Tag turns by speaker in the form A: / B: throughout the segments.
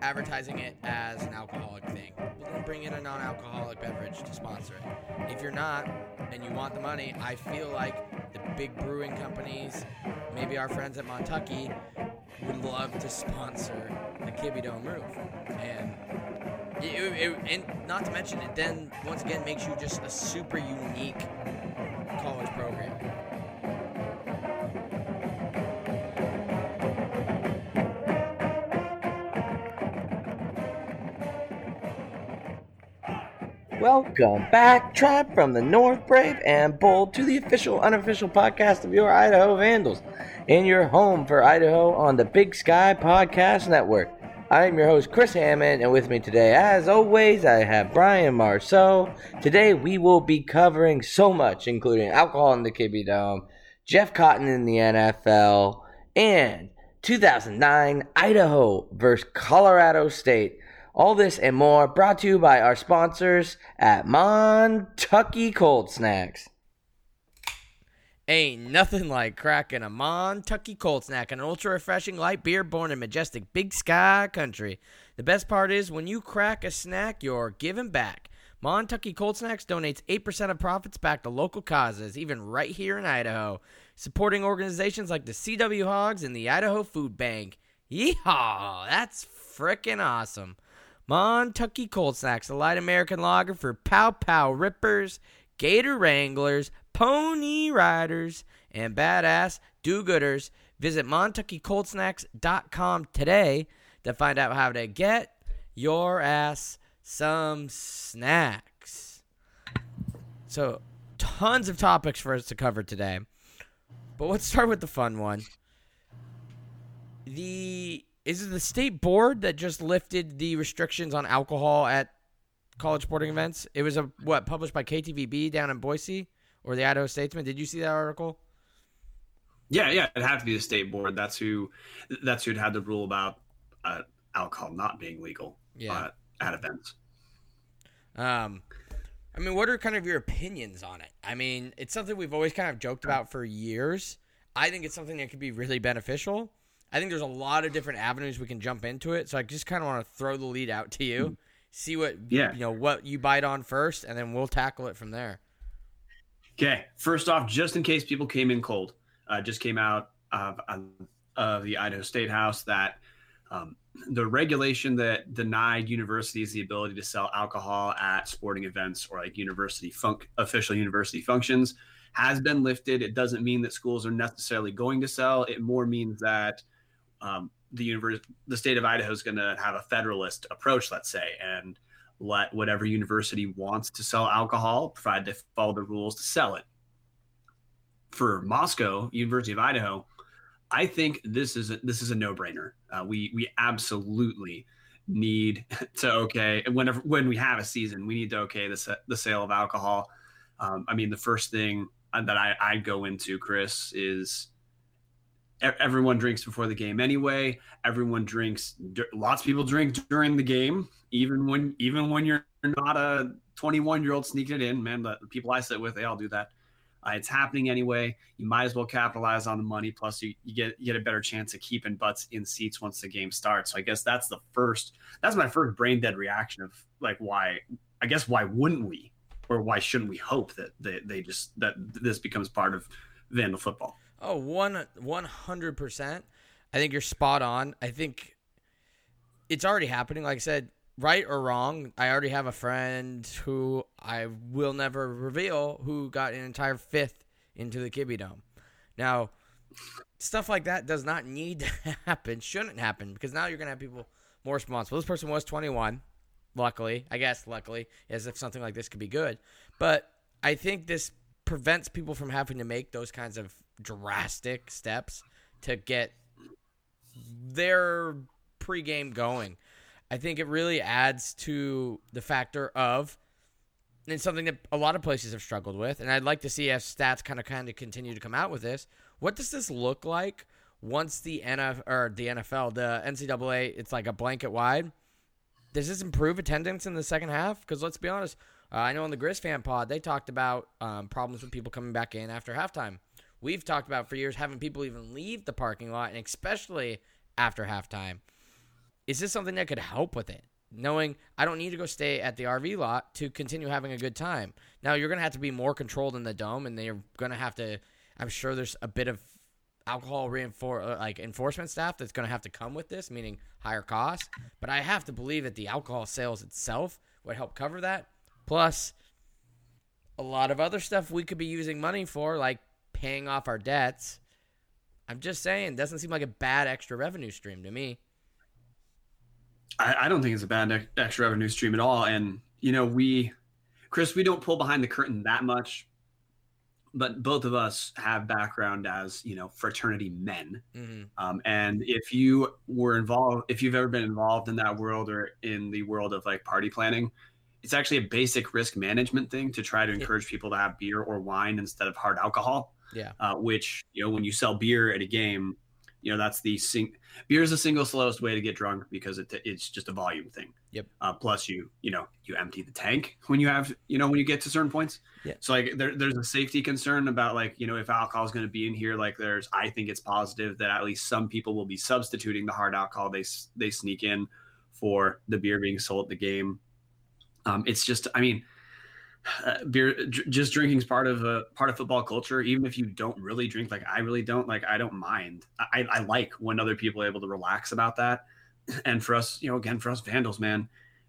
A: advertising it as an alcoholic thing. We're going to bring in a non-alcoholic beverage to sponsor it. If you're not and you want the money, I feel like the big brewing companies, maybe our friends at Montucky, would love to sponsor the Kibbie Dome roof. And it, it, and not to mention it then once again makes you just a super unique college program.
B: Welcome back, tribe from the North, brave and bold, to the official, unofficial podcast of your Idaho Vandals, in your home for Idaho on the Big Sky Podcast Network. I am your host, Chris Hammond, and with me today, as always, I have Brian Marceau. Today, we will be covering so much, including alcohol in the Kibbie Dome, Jeff Cotton in the NFL, and 2009 Idaho versus Colorado State. All this and more brought to you by our sponsors at Montucky Cold Snacks.
A: Ain't nothing like cracking a Montucky cold snack, an ultra refreshing light beer born in majestic Big Sky country. The best part is when you crack a snack, you're giving back. Montucky Cold Snacks donates 8% of profits back to local causes, even right here in Idaho, supporting organizations like the CW Hogs and the Idaho Food Bank. Yeehaw! That's frickin' awesome. Montucky Cold Snacks, a light American lager for pow pow rippers, gator wranglers, pony riders, and badass do gooders. Visit MontuckyColdSnacks.com today to find out how to get your ass some snacks. So, tons of topics for us to cover today. But let's start with the fun one. The is it the state board that just lifted the restrictions on alcohol at college sporting events? It was a what published by KTVB down in Boise or the Idaho Statesman. Did you see that article?
C: Yeah, yeah, it had to be the state board. That's who. That's who had the rule about uh, alcohol not being legal
A: Yeah.
C: uh, at events.
A: Um, I mean, what are kind of your opinions on it? I mean, it's something we've always kind of joked about for years. I think it's something that could be really beneficial. I think there's a lot of different avenues we can jump into it. So I just kind of want to throw the lead out to you, see what
C: Yeah.
A: you know what you bite on first, and then we'll tackle it from there.
C: Okay, first off, just in case people came in cold, uh, just came out of, of, of the Idaho State House that um, the regulation that denied universities the ability to sell alcohol at sporting events or like university funk official university functions has been lifted. It doesn't mean that schools are necessarily going to sell. It more means that um, the the state of Idaho is going to have a federalist approach, let's say, and let whatever university wants to sell alcohol, provide they follow the rules to sell it. For Moscow, University of Idaho, I think this is a, this is a no brainer. Uh, we we absolutely need to okay whenever when we have a season, we need to okay the the sale of alcohol. Um, I mean, the first thing that I I go into, Chris, is everyone drinks before the game anyway. Everyone drinks. Lots of people drink during the game, even when even when you're not a 21 year old sneaking it in. Man, the people I sit with, they all do that. Uh, it's happening anyway. You might as well capitalize on the money. Plus, you, you get you get a better chance of keeping butts in seats once the game starts. So I guess that's the first. That's my first brain dead reaction of like why. I guess why wouldn't we, or why shouldn't we hope that they, they just that this becomes part of Vandal football?
A: Oh, one one hundred percent. I think you're spot on. I think it's already happening. Like I said, right or wrong, I already have a friend who I will never reveal who got an entire fifth into the Kibbie Dome. Now, stuff like that does not need to happen, shouldn't happen, because now you're gonna have people more responsible. This person was 21, luckily, I guess, luckily, as if something like this could be good. But I think this prevents people from having to make those kinds of drastic steps to get their pregame going. I think it really adds to the factor of and something that a lot of places have struggled with, and I'd like to see if stats kind of kind of continue to come out with this. What does this look like once the NF or the NFL, the NCAA, it's like a blanket wide? Does this improve attendance in the second half? Because let's be honest, uh, I know on the Grizz fan pod they talked about um, problems with people coming back in after halftime. We've talked about for years having people even leave the parking lot, and especially after halftime. is this something that could help with it? Knowing I don't need to go stay at the RV lot to continue having a good time. Now you're gonna have to be more controlled in the dome, and they're gonna have to. I'm sure there's a bit of alcohol reinfor- uh, like enforcement staff that's going to have to come with this, meaning higher costs. But I have to believe that the alcohol sales itself would help cover that. Plus, a lot of other stuff we could be using money for, like paying off our debts. I'm just saying, doesn't seem like a bad extra revenue stream to me.
C: I, I don't think it's a bad extra revenue stream at all. And, you know, we, Chris, we don't pull behind the curtain that much, but both of us have background as, you know, fraternity men. Mm-hmm. Um, and if you were involved, if you've ever been involved in that world or in the world of like party planning, it's actually a basic risk management thing to try to encourage people to have beer or wine instead of hard alcohol.
A: Yeah.
C: Uh, which, you know, when you sell beer at a game, you know that's the sing beer is the single slowest way to get drunk because it, it's just a volume thing.
A: Yep.
C: Uh, plus you you know you empty the tank when you have you know when you get to certain points.
A: Yeah.
C: So like there, there's a safety concern about like you know if alcohol is going to be in here like there's i think it's positive that at least some people will be substituting the hard alcohol they they sneak in for the beer being sold at the game. Um, it's just i mean uh, beer just drinking is part of a part of football culture. Even if you don't really drink like i really don't like i don't mind. I, I like when other people are able to relax about that. And for us you know again for us vandals man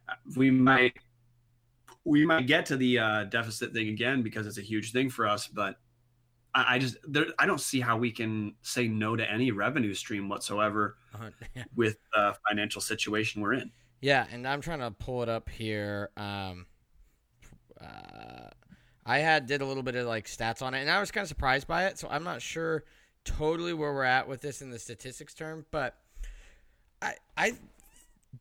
C: uh, we might we might get to the uh, deficit thing again because it's a huge thing for us but i, I just there, i don't see how we can say no to any revenue stream whatsoever uh, yeah. with the financial situation we're in.
A: Yeah and i'm trying to pull it up here um I had did a little bit of like stats on it, and I was kind of surprised by it. So I'm not sure totally where we're at with this in the statistics term, but I I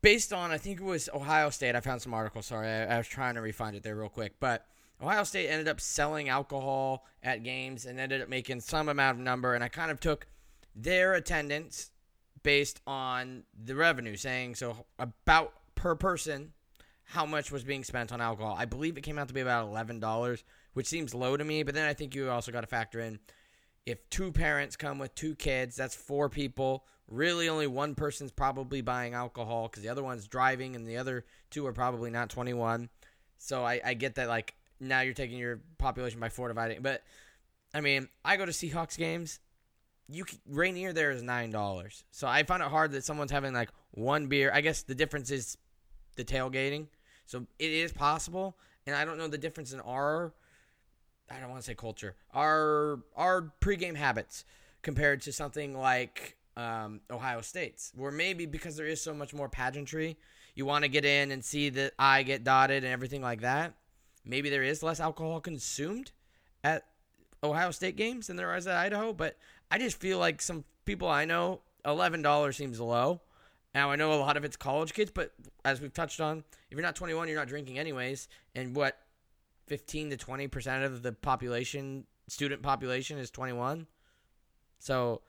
A: based on I think it was Ohio State. I found some articles. Sorry, I, I was trying to refine it there real quick, but Ohio State ended up selling alcohol at games and ended up making some amount of number, and I kind of took their attendance based on the revenue, saying so about per person how much was being spent on alcohol. I believe it came out to be about eleven dollars, which seems low to me. But then I think you also got to factor in if two parents come with two kids, that's four people. Really, only one person's probably buying alcohol because the other one's driving, and the other two are probably not twenty one. So I, I get that like now you're taking your population by four dividing, but I mean I go to Seahawks games. You can, Rainier there is nine dollars, so I find it hard that someone's having like one beer. I guess the difference is the tailgating. So it is possible, and I don't know the difference in our I don't want to say culture, our our pregame habits compared to something like um, Ohio State's, where maybe because there is so much more pageantry, you want to get in and see the I get dotted and everything like that. Maybe there is less alcohol consumed at Ohio State games than there is at Idaho, but I just feel like some people I know, eleven dollars seems low. Now I know a lot of it's college kids, but as we've touched on, if you're not 21, you're not drinking anyways. And what 15 to 20 percent of the population, student population, is 21. So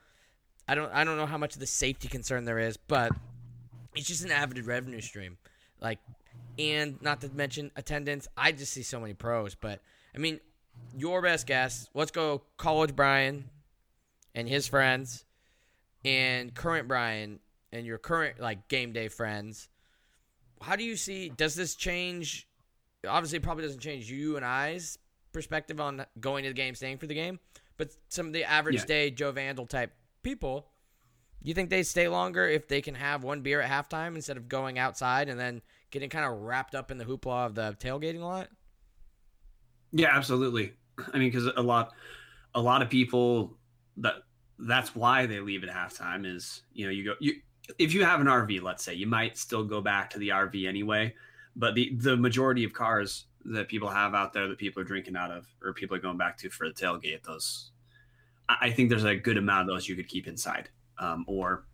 A: I don't I don't know how much of the safety concern there is, but it's just an avid revenue stream. Like, and not to mention attendance. I just see so many pros, but I mean, your best guess. Let's go college Brian and his friends, and current Brian and your current like game day friends, how do you see? Does this change? Obviously, it probably doesn't change you and I's perspective on going to the game, staying for the game. But some of the average yeah. day Joe Vandal type people, you think they stay longer if they can have one beer at halftime instead of going outside and then getting kind of wrapped up in the hoopla of the tailgating lot?
C: Yeah, absolutely. I mean, because a lot, a lot of people that that's why they leave at halftime is you know you go you if you have an RV, let's say, you might still go back to the RV anyway. But the the majority of cars that people have out there that people are drinking out of or people are going back to for the tailgate, those I think there's a good amount of those you could keep inside, um, or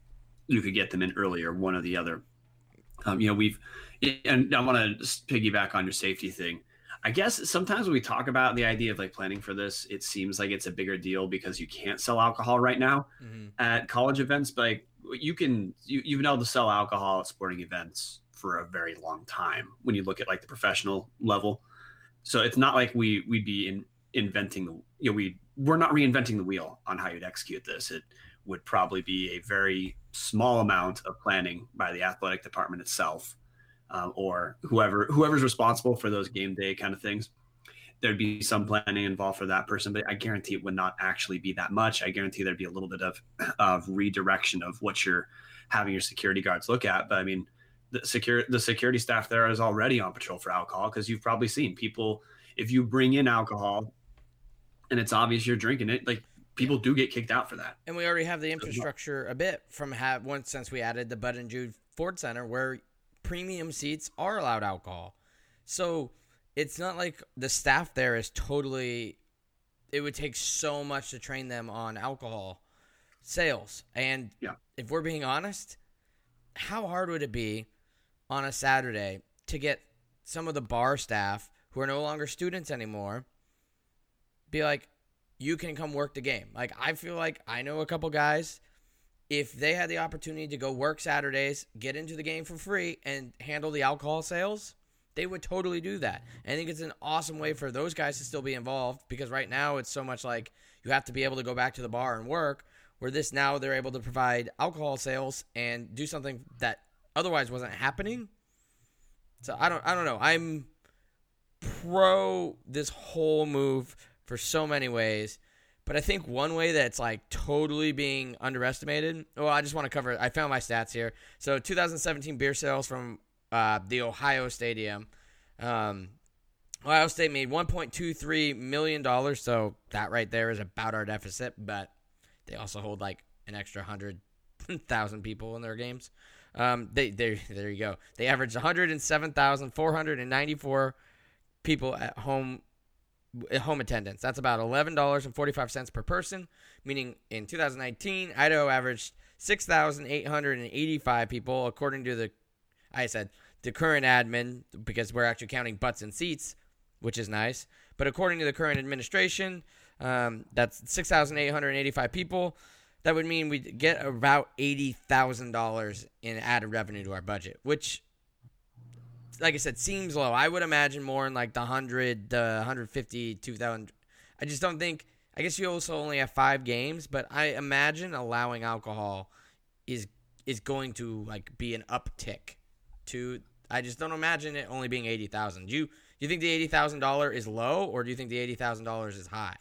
C: you could get them in earlier, one or the other. Um, you know, we've and I want to piggyback on your safety thing. I guess sometimes when we talk about the idea of like planning for this, it seems like it's a bigger deal because you can't sell alcohol right now mm-hmm. at college events. But like, you can you, you've been able to sell alcohol at sporting events for a very long time when you look at like the professional level. So it's not like we we'd be in, inventing the you know we we're not reinventing the wheel on how you'd execute this. It would probably be a very small amount of planning by the athletic department itself, um, or whoever whoever's responsible for those game day kind of things. There'd be some planning involved for that person, but I guarantee it would not actually be that much. I guarantee there'd be a little bit of of redirection of what you're having your security guards look at. But I mean, the secure the security staff there is already on patrol for alcohol because you've probably seen people if you bring in alcohol and it's obvious you're drinking it, like people do get kicked out for that.
A: And we already have the infrastructure a bit from have once since we added the Bud and Jude Ford Center where premium seats are allowed alcohol. So it's not like the staff there is totally it would take so much to train them on alcohol sales. And
C: Yeah.
A: if we're being honest, how hard would it be on a Saturday to get some of the bar staff who are no longer students anymore be like, you can come work the game. Like I feel like I know a couple guys. If they had the opportunity to go work Saturdays, get into the game for free, and handle the alcohol sales, they would totally do that. I think it's an awesome way for those guys to still be involved because right now it's so much like you have to be able to go back to the bar and work. Where this now they're able to provide alcohol sales and do something that otherwise wasn't happening. So I don't I don't know. I'm pro this whole move for so many ways. But I think one way that's like totally being underestimated. Well, I just want to cover. I found my stats here. So 2017 beer sales from uh, the Ohio Stadium. Um, Ohio State made 1.23 million dollars. So that right there is about our deficit. But they also hold like an extra hundred thousand people in their games. Um, they there there you go. They averaged 107,494 people at home home attendance. That's about eleven dollars and forty five cents per person. Meaning in 2019, Idaho averaged 6,885 people, according to the, I said the current admin because we're actually counting butts and seats, which is nice. But according to the current administration, um, that's 6,885 people. That would mean we'd get about eighty thousand dollars in added revenue to our budget, which like I said, seems low. I would imagine more in like the 100, uh, 150, 2,000. I just don't think. I guess you also only have five games, but I imagine allowing alcohol is is going to like be an uptick. To I just don't imagine it only being eighty thousand. Do you do you think the eighty thousand dollar is low, or do you think the eighty thousand dollars is high?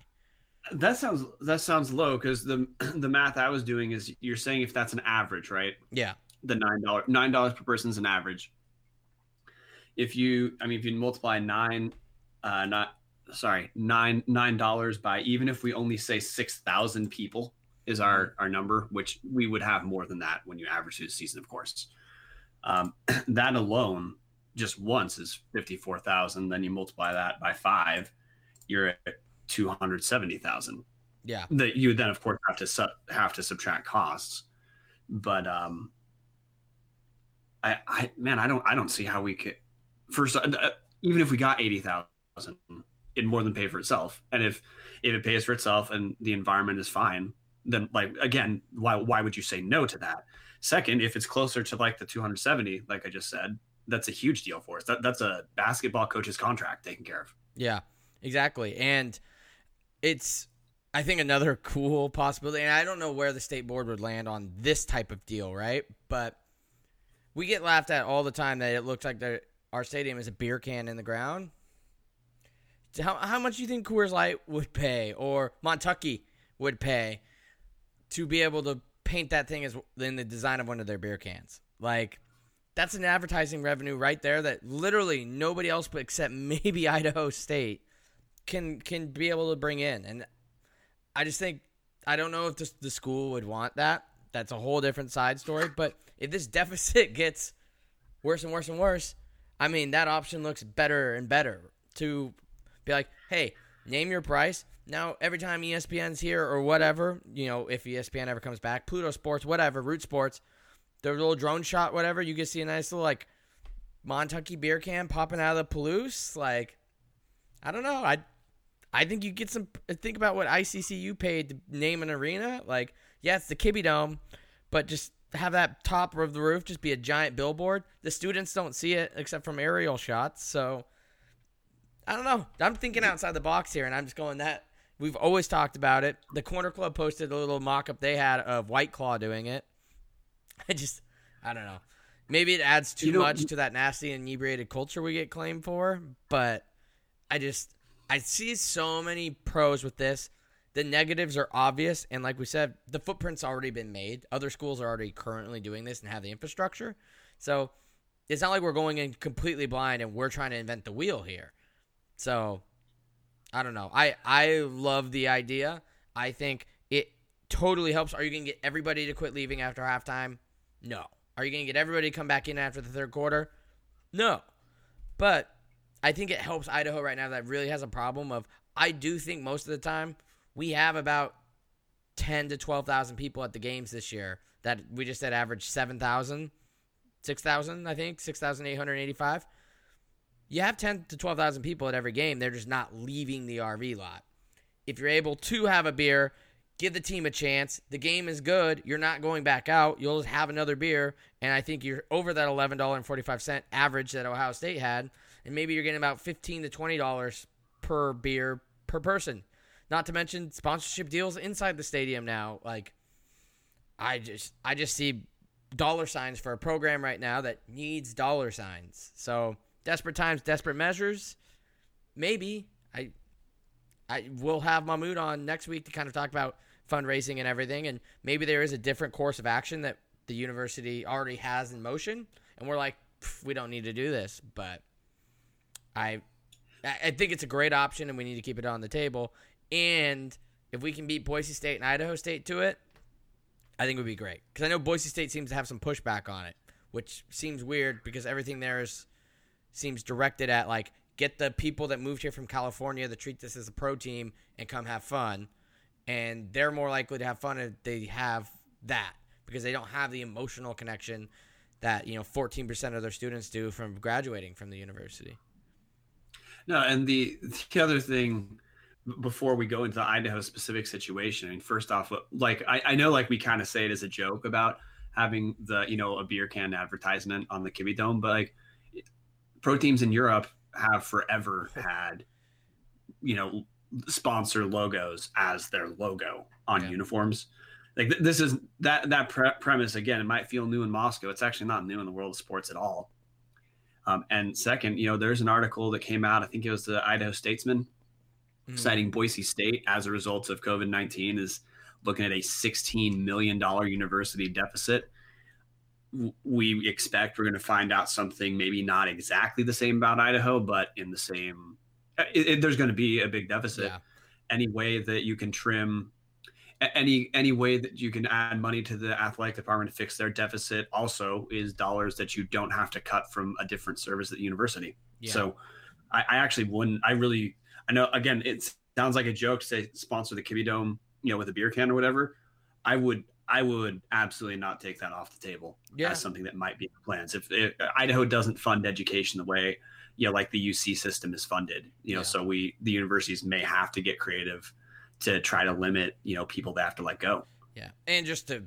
C: That sounds that sounds low because the the math I was doing is you're saying if that's an average, right?
A: Yeah,
C: The nine dollar nine dollars per person is an average. If you, I mean, if you multiply nine, uh, not sorry, nine nine dollars by even if we only say six thousand people is our our number, which we would have more than that when you average through the season, of course. Um, that alone, just once, is fifty four thousand. Then you multiply that by five, you're at two hundred seventy thousand.
A: Yeah,
C: that you then of course have to su- have to subtract costs. But um i i man i don't i don't see how we could first uh, even if we got 80,000 it more than pay for itself. And if if it pays for itself and the environment is fine then like again why why would you say no to that second if it's closer to like the 270 like i just said that's a huge deal for us that, that's a basketball coach's contract taken care of
A: Yeah, exactly. And it's, I think, another cool possibility. And I don't know where the state board would land on this type of deal, right? But we get laughed at all the time that it looks like our stadium is a beer can in the ground. How, how much do you think Coors Light would pay or Montucky would pay to be able to paint that thing as in the design of one of their beer cans? Like, that's an advertising revenue right there that literally nobody else but except maybe Idaho State can can be able to bring in. And I just think I don't know if the, the school would want that. That's a whole different side story. But if this deficit gets worse and worse and worse, I mean that option looks better and better to be like, hey, name your price. Now every time ESPN's here or whatever, you know, if ESPN ever comes back, Pluto Sports, whatever, Root Sports, their little drone shot, whatever, you can see a nice little like Montucky beer can popping out of the Palouse. Like, I don't know. I I think you get some. Think about what ICCU paid to name an arena. Like, yeah, it's the Kibbie Dome, but just have that top of the roof just be a giant billboard. The students don't see it except from aerial shots. So I don't know. I'm thinking outside the box here, and I'm just going that We've always talked about it. The Corner Club posted a little mock up they had of White Claw doing it. I just, I don't know. Maybe it adds too
C: You know-
A: much to that nasty inebriated culture we get claimed for, but I just, I see so many pros with this. The negatives are obvious, and like we said, the footprint's already been made. Other schools are already currently doing this and have the infrastructure. So it's not like we're going in completely blind and we're trying to invent the wheel here. So I don't know. I I love the idea. I think it totally helps. Are you going to get everybody to quit leaving after halftime? No. Are you going to get everybody to come back in after the third quarter? No. But I think it helps Idaho right now that really has a problem of I do think most of the time we have about 10 to 12,000 people at the games this year that we just said average 7,000 6,000 I think 6,885 you have 10 to 12,000 people at every game. They're just not leaving the RV lot. If you're able to have a beer, give the team a chance. The game is good. You're not going back out. You'll just have another beer. And I think you're over that $11.45 average that Ohio State had. And maybe you're getting about $15 to $20 per beer per person. Not to mention sponsorship deals inside the stadium now. Like, I just, I just see dollar signs for a program right now that needs dollar signs. So desperate times, desperate measures. Maybe I I will have Mahmoud on next week to kind of talk about fundraising and everything, and maybe there is a different course of action that the university already has in motion, and we're like, we don't need to do this, but I I think it's a great option, and we need to keep it on the table. And if we can beat Boise State and Idaho State to it, I think it would be great because I know Boise State seems to have some pushback on it, which seems weird because everything there is seems directed at like get the people that moved here from California that treat this as a pro team and come have fun, and they're more likely to have fun if they have that because they don't have the emotional connection that you know 14% of their students do from graduating from the university.
C: No, and the the other thing before we go into the Idaho specific situation, I mean, first off, uh, like I, I know like we kind of say it as a joke about having the you know a beer can advertisement on the Kibbie Dome, but like pro teams in Europe have forever had you know sponsor logos as their logo on
A: Yeah.
C: uniforms. Like th- this is that that pre- premise again. It might feel new in Moscow. It's actually not new in the world of sports at all. Um, and second, you know, there's an article that came out. I think it was the Idaho Statesman
A: Mhm.
C: citing Boise State as a result of COVID 19 is looking at a $16 million university deficit. We expect we're going to find out something maybe not exactly the same about Idaho, but in the same, uh, it, it- there's going to be a big deficit.
A: Yeah.
C: Any way that you can trim, any any way that you can add money to the athletic department to fix their deficit also is dollars that you don't have to cut from a different service at the university.
A: Yeah.
C: So I, I actually wouldn't. I really. I know. Again, it sounds like a joke to say sponsor the Kibbie Dome, you know, with a beer can or whatever. I would. I would absolutely not take that off the table
A: Yeah.
C: as something that might be in the plans. If, if Idaho doesn't fund education the way, you know, like the UC system is funded, you know,
A: Yeah.
C: so we the universities may have to get creative to try to limit, you know, people that have to let go.
A: Yeah, and just to,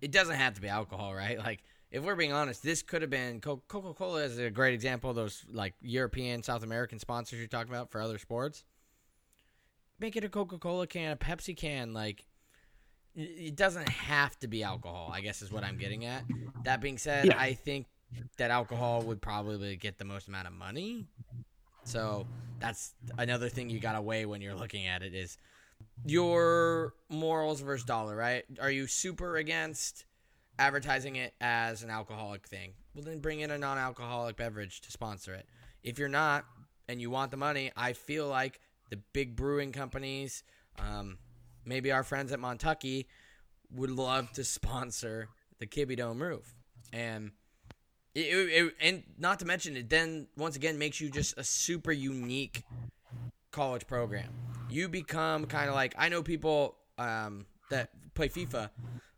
A: it doesn't have to be alcohol, right? Like, if we're being honest, this could have been Coca Cola is a great example of those like European, South American sponsors you're talking about for other sports. Make it a Coca Cola can, a Pepsi can, like. It- doesn't have to be alcohol, I guess is what I'm getting at. That being said,
C: Yeah.
A: I think that alcohol would probably get the most amount of money. So that's another thing you got to weigh when you're looking at it is your morals versus dollar, right? Are you super against advertising it as an alcoholic thing? Well, then bring in a non alcoholic beverage to sponsor it. If you're not and you want the money, I feel like the big brewing companies, um, maybe our friends at Montucky, would love to sponsor the Kibbie Dome roof. And it, it, and not to mention it then once again makes you just a super unique college program. You become kind of like I know people um, that play FIFA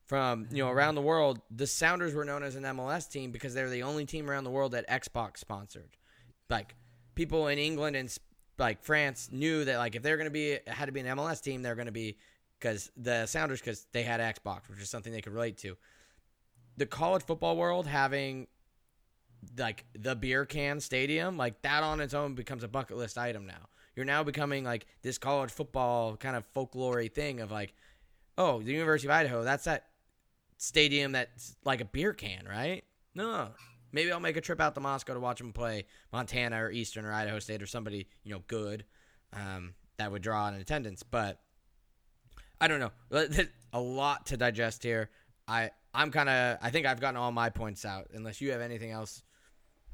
A: from you know around the world. The Sounders were known as an MLS team because they're the only team around the world that Xbox sponsored. Like people in England and like France knew that like if they're going to be had to be an MLS team, they're going to be because the Sounders because they had Xbox, which is something they could relate to. The college football world having like the beer can stadium, like that on its own becomes a bucket list item now. you're now becoming like this college football kind of folklore thing of like, oh, the University of Idaho, that's that stadium that's like a beer can, right? No. Maybe I'll make a trip out to Moscow to watch them play Montana or Eastern or Idaho State or somebody, you know, good um, that would draw an attendance. But I don't know. A lot to digest here. I I'm kind of I think I've gotten all my points out. Unless you have anything else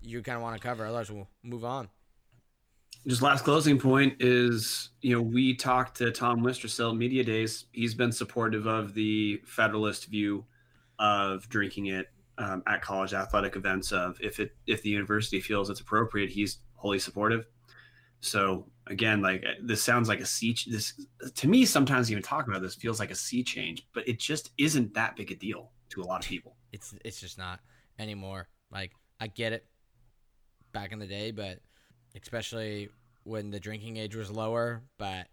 A: you kind of want to cover, otherwise we'll move on.
C: Just last closing point is you know we talked to Tom Wistrcill media days. He's been supportive of the Federalist view of drinking it um, at college athletic events. Of if it if the university feels it's appropriate, he's wholly supportive. So again, like uh, this sounds like a sea. This to me, sometimes even talking about this feels like a sea change, but it just isn't that big a deal to a lot of people.
A: It's it's just not anymore. Like I get it back in the day, but especially when the drinking age was lower. But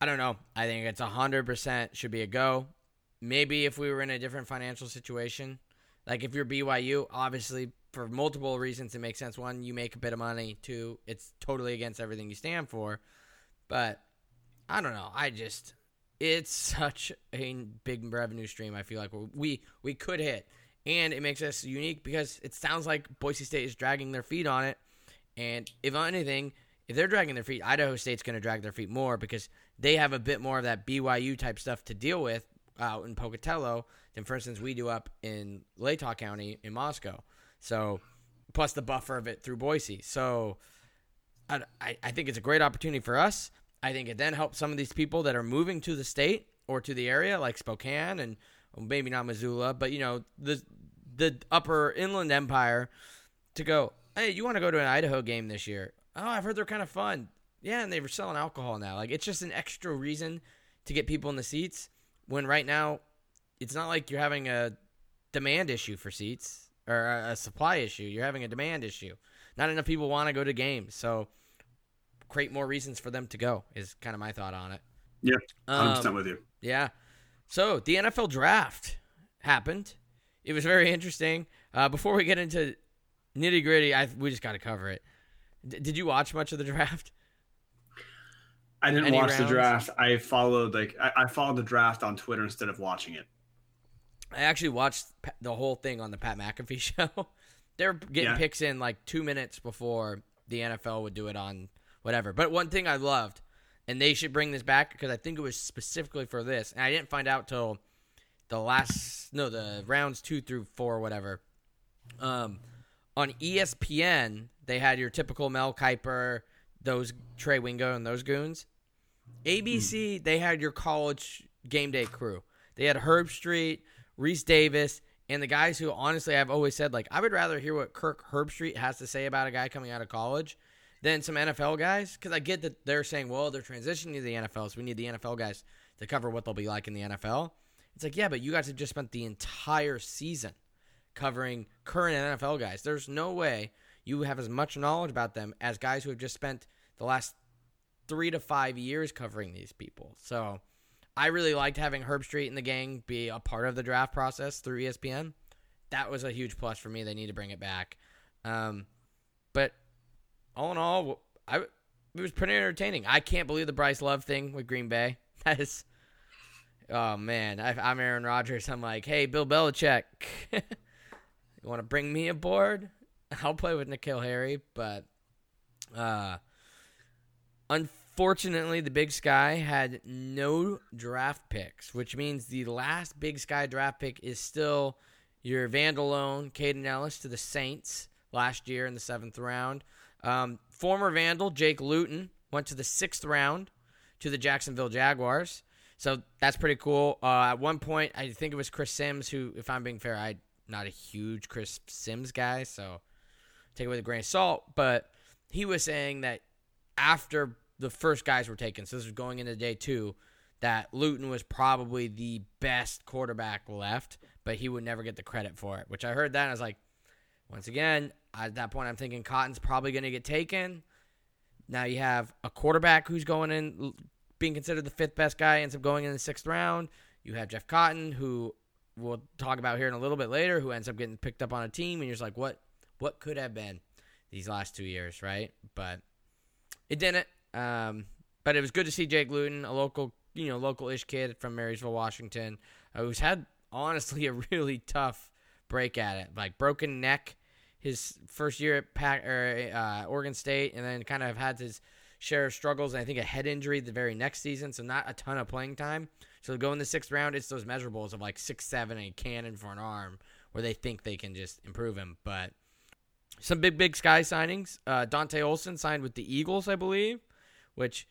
A: I don't know. I think it's hundred percent should be a go. Maybe if we were in a different financial situation, like if you're BYU, obviously for multiple reasons it makes sense. One, you make a bit of money. Two, it's totally against everything you stand for. But I don't know. I just it's such a big revenue stream. I feel like we we could hit, and it makes us unique because it sounds like Boise State is dragging their feet on it. And if anything, if they're dragging their feet, Idaho State's going to drag their feet more because they have a bit more of that BYU type stuff to deal with out in Pocatello than, for instance, we do up in Latah County in Moscow. So, plus the buffer of it through Boise. So, I, I think it's a great opportunity for us. I think it then helps some of these people that are moving to the state or to the area, like Spokane and well, maybe not Missoula, but you know the the Upper Inland Empire, to go. Hey, you want to go to an Idaho game this year? Oh, I've heard they're kind of fun. Yeah, and they were selling alcohol now. Like it's just an extra reason to get people in the seats. When right now, it's not like you're having a demand issue for seats or a supply issue. You're having a demand issue. Not enough people want to go to games, so create more reasons for them to go is kind of my thought on it.
C: Yeah, I'm um, with you.
A: Yeah. So the NFL draft happened. It was very interesting. Uh, before we get into nitty gritty, I we just got to cover it. D- did you watch much of the draft?
C: I didn't Any watch rounds? the draft. I followed like I, I, followed the draft on Twitter instead of watching it.
A: I actually watched the whole thing on the Pat McAfee show. They're getting yeah. picks in like two minutes before the NFL would do it on whatever. But one thing I loved, and they should bring this back because I think it was specifically for this, and I didn't find out till the last no the rounds two through four whatever. Um, on ESPN they had your typical Mel Kiper, those Trey Wingo and those goons. ABC they had your college game day crew. They had Herbstreit, Rece Davis, and the guys who honestly I've always said like I would rather hear what Kirk Herbstreit has to say about a guy coming out of college than some NFL guys because I get that they're saying, well, they're transitioning to the NFL, so we need the NFL guys to cover what they'll be like in the NFL. It's like, yeah, but you guys have just spent the entire season covering current NFL guys. There's no way you have as much knowledge about them as guys who have just spent the last three to five years covering these people. So I really liked having Herbstreit and the gang be a part of the draft process through ESPN. That was a huge plus for me. They need to bring it back. Um, but all in all, I it was pretty entertaining. I can't believe the Bryce Love thing with Green Bay. That is, oh man, I, am Aaron Rodgers. I'm like, hey, Bill Belichick, you want to bring me aboard? I'll play with N'Keal Harry, but uh, unfortunately, the Big Sky had no draft picks, which means the last Big Sky draft pick is still your Vandalone, Kaden Elliss to the Saints last year in the seventh round. Um, former Vandal Jake Luton went to the sixth round to the Jacksonville Jaguars. So that's pretty cool. Uh, at one point, I think it was Chris Sims who, if I'm being fair, I'm not a huge Chris Sims guy, so take it with a grain of salt. But he was saying that after the first guys were taken, so this was going into day two, that Luton was probably the best quarterback left, but he would never get the credit for it. Which I heard that and I was like, once again, at that point, I'm thinking Cotton's probably going to get taken. Now you have a quarterback who's going in, being considered the fifth best guy, ends up going in the sixth round. You have Jeff Cotton, who we'll talk about here in a little bit later, who ends up getting picked up on a team, and you're just like, what, what could have been these last two years, right? But it didn't. Um, but it was good to see Jake Luton, a local, you know, local-ish kid from Marysville, Washington, uh, who's had honestly a really tough break at it, like broken neck his first year at Pac, or, uh, Oregon State, and then kind of had his share of struggles, and I think a head injury the very next season, so not a ton of playing time. So go in the sixth round, it's those measurables of like six seven and a cannon for an arm, where they think they can just improve him. But some big big sky signings. Uh, Dante Olson signed with the Eagles, I believe, which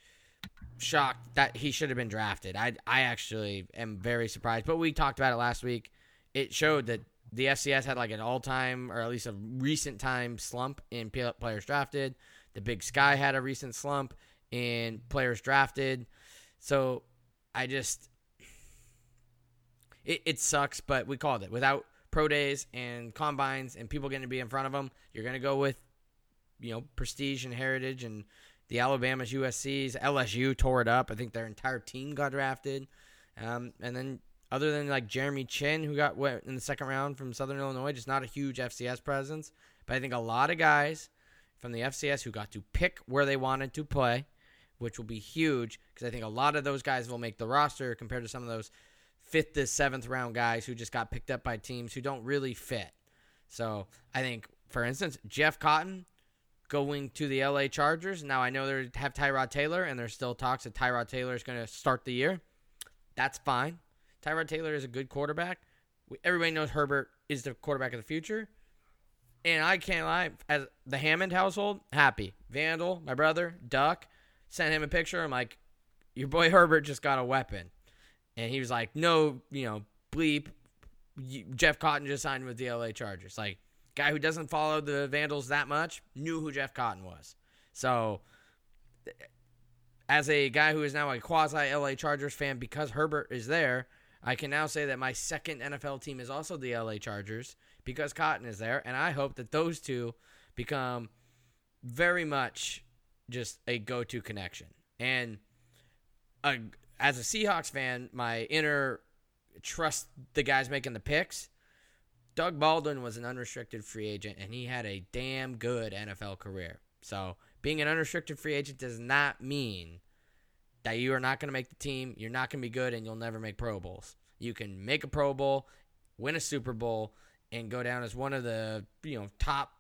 A: shocked that he should have been drafted. I I actually am very surprised. But we talked about it last week. It showed that the FCS had like an all time or at least a recent time slump in players drafted. The Big Sky had a recent slump in players drafted. So I just it, it sucks, but we called it. Without pro days and combines and people getting to be in front of them, you're going to go with you know prestige and heritage and the Alabama's, USC's, LSU tore it up. I think their entire team got drafted. Um, and then other than like Jeremy Chinn, who got went in the second round from Southern Illinois, just not a huge FCS presence. But I think a lot of guys from the FCS who got to pick where they wanted to play, which will be huge because I think a lot of those guys will make the roster compared to some of those fifth to seventh round guys who just got picked up by teams who don't really fit. So I think, for instance, Jeff Cotton going to the LA Chargers. Now I know they have Tyrod Taylor, and there's still talks that Tyrod Taylor is going to start the year. That's fine. Tyrod Taylor is a good quarterback. Everybody knows Herbert is the quarterback of the future. And I can't lie, as the Hammond household, happy. Vandal, my brother, Duck, sent him a picture. I'm like, your boy Herbert just got a weapon. And he was like, no, you know, bleep. Jeff Cotton just signed with the LA Chargers. Like, guy who doesn't follow the Vandals that much knew who Jeff Cotton was. So, as a guy who is now a quasi LA Chargers fan because Herbert is there, I can now say that my second NFL team is also the LA Chargers because Cotton is there, and I hope that those two become very much just a go-to connection. And uh, as a Seahawks fan, my inner trust the guys making the picks. Doug Baldwin was an unrestricted free agent, and he had a damn good NFL career. So being an unrestricted free agent does not mean that you are not going to make the team, you're not going to be good, and you'll never make Pro Bowls. You can make a Pro Bowl, win a Super Bowl, and go down as one of the you know top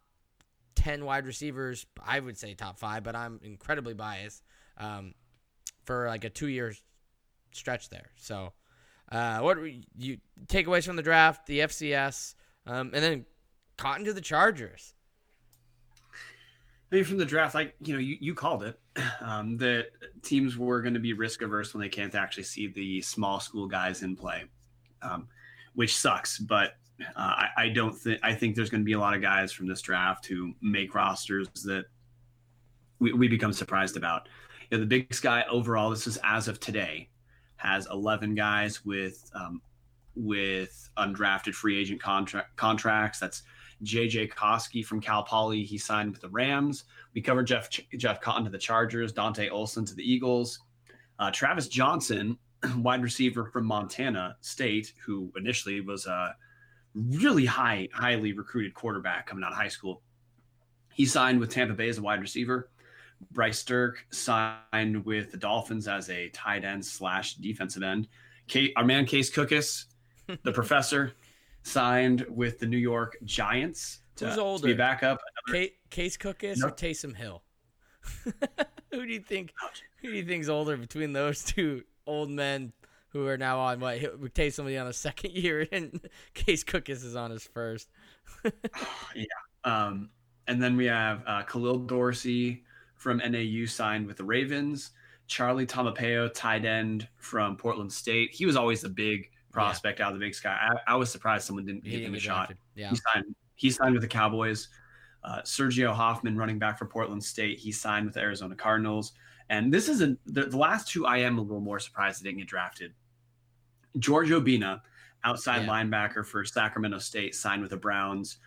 A: ten wide receivers. I would say top five, but I'm incredibly biased um, for like a two year stretch there. So, uh, what you takeaways from the draft, the FCS, um, and then Cotton to the Chargers
C: maybe from the draft, like you know, you, you called it um, that teams were going to be risk averse when they can't actually see the small school guys in play, um, which sucks. But uh, I, I, don't think I think there's going to be a lot of guys from this draft who make rosters that we, we become surprised about. You know, the Big Sky overall, this is as of today, has 11 guys with um, with undrafted free agent contract contracts. That's JJ Koski from Cal Poly, he signed with the Rams. We covered Jeff Jeff Cotton to the Chargers, Dante Olson to the Eagles, uh, Travis Jonsen, wide receiver from Montana State, who initially was a really high, highly recruited quarterback coming out of high school. He signed with Tampa Bay as a wide receiver. Bryce Sterk signed with the Dolphins as a tight end slash defensive end. Kate, our man Case Cookus, the professor, signed with the New York Giants to, Who's older? to be back up.
A: Case Cookus nope. or Taysom Hill? who do you think? Who do you think's older between those two old men who are now on what? Taysom will on a second year, and Case Cookus is on his first.
C: yeah. Um, and then we have uh, Khalil Dorsey from NAU signed with the Ravens. Charlie Taumoepeau, tight end from Portland State. He was always the big prospect yeah. out of the Big Sky. I, I, was surprised someone didn't give him a shot. Yeah, he signed. He signed with the Cowboys. Uh, Sirgeo Hoffman, running back for Portland State, he signed with the Arizona Cardinals. And this is a, the, the last two. I am a little more surprised they didn't get drafted. George Obinna, outside yeah. linebacker for Sacramento State, signed with the Browns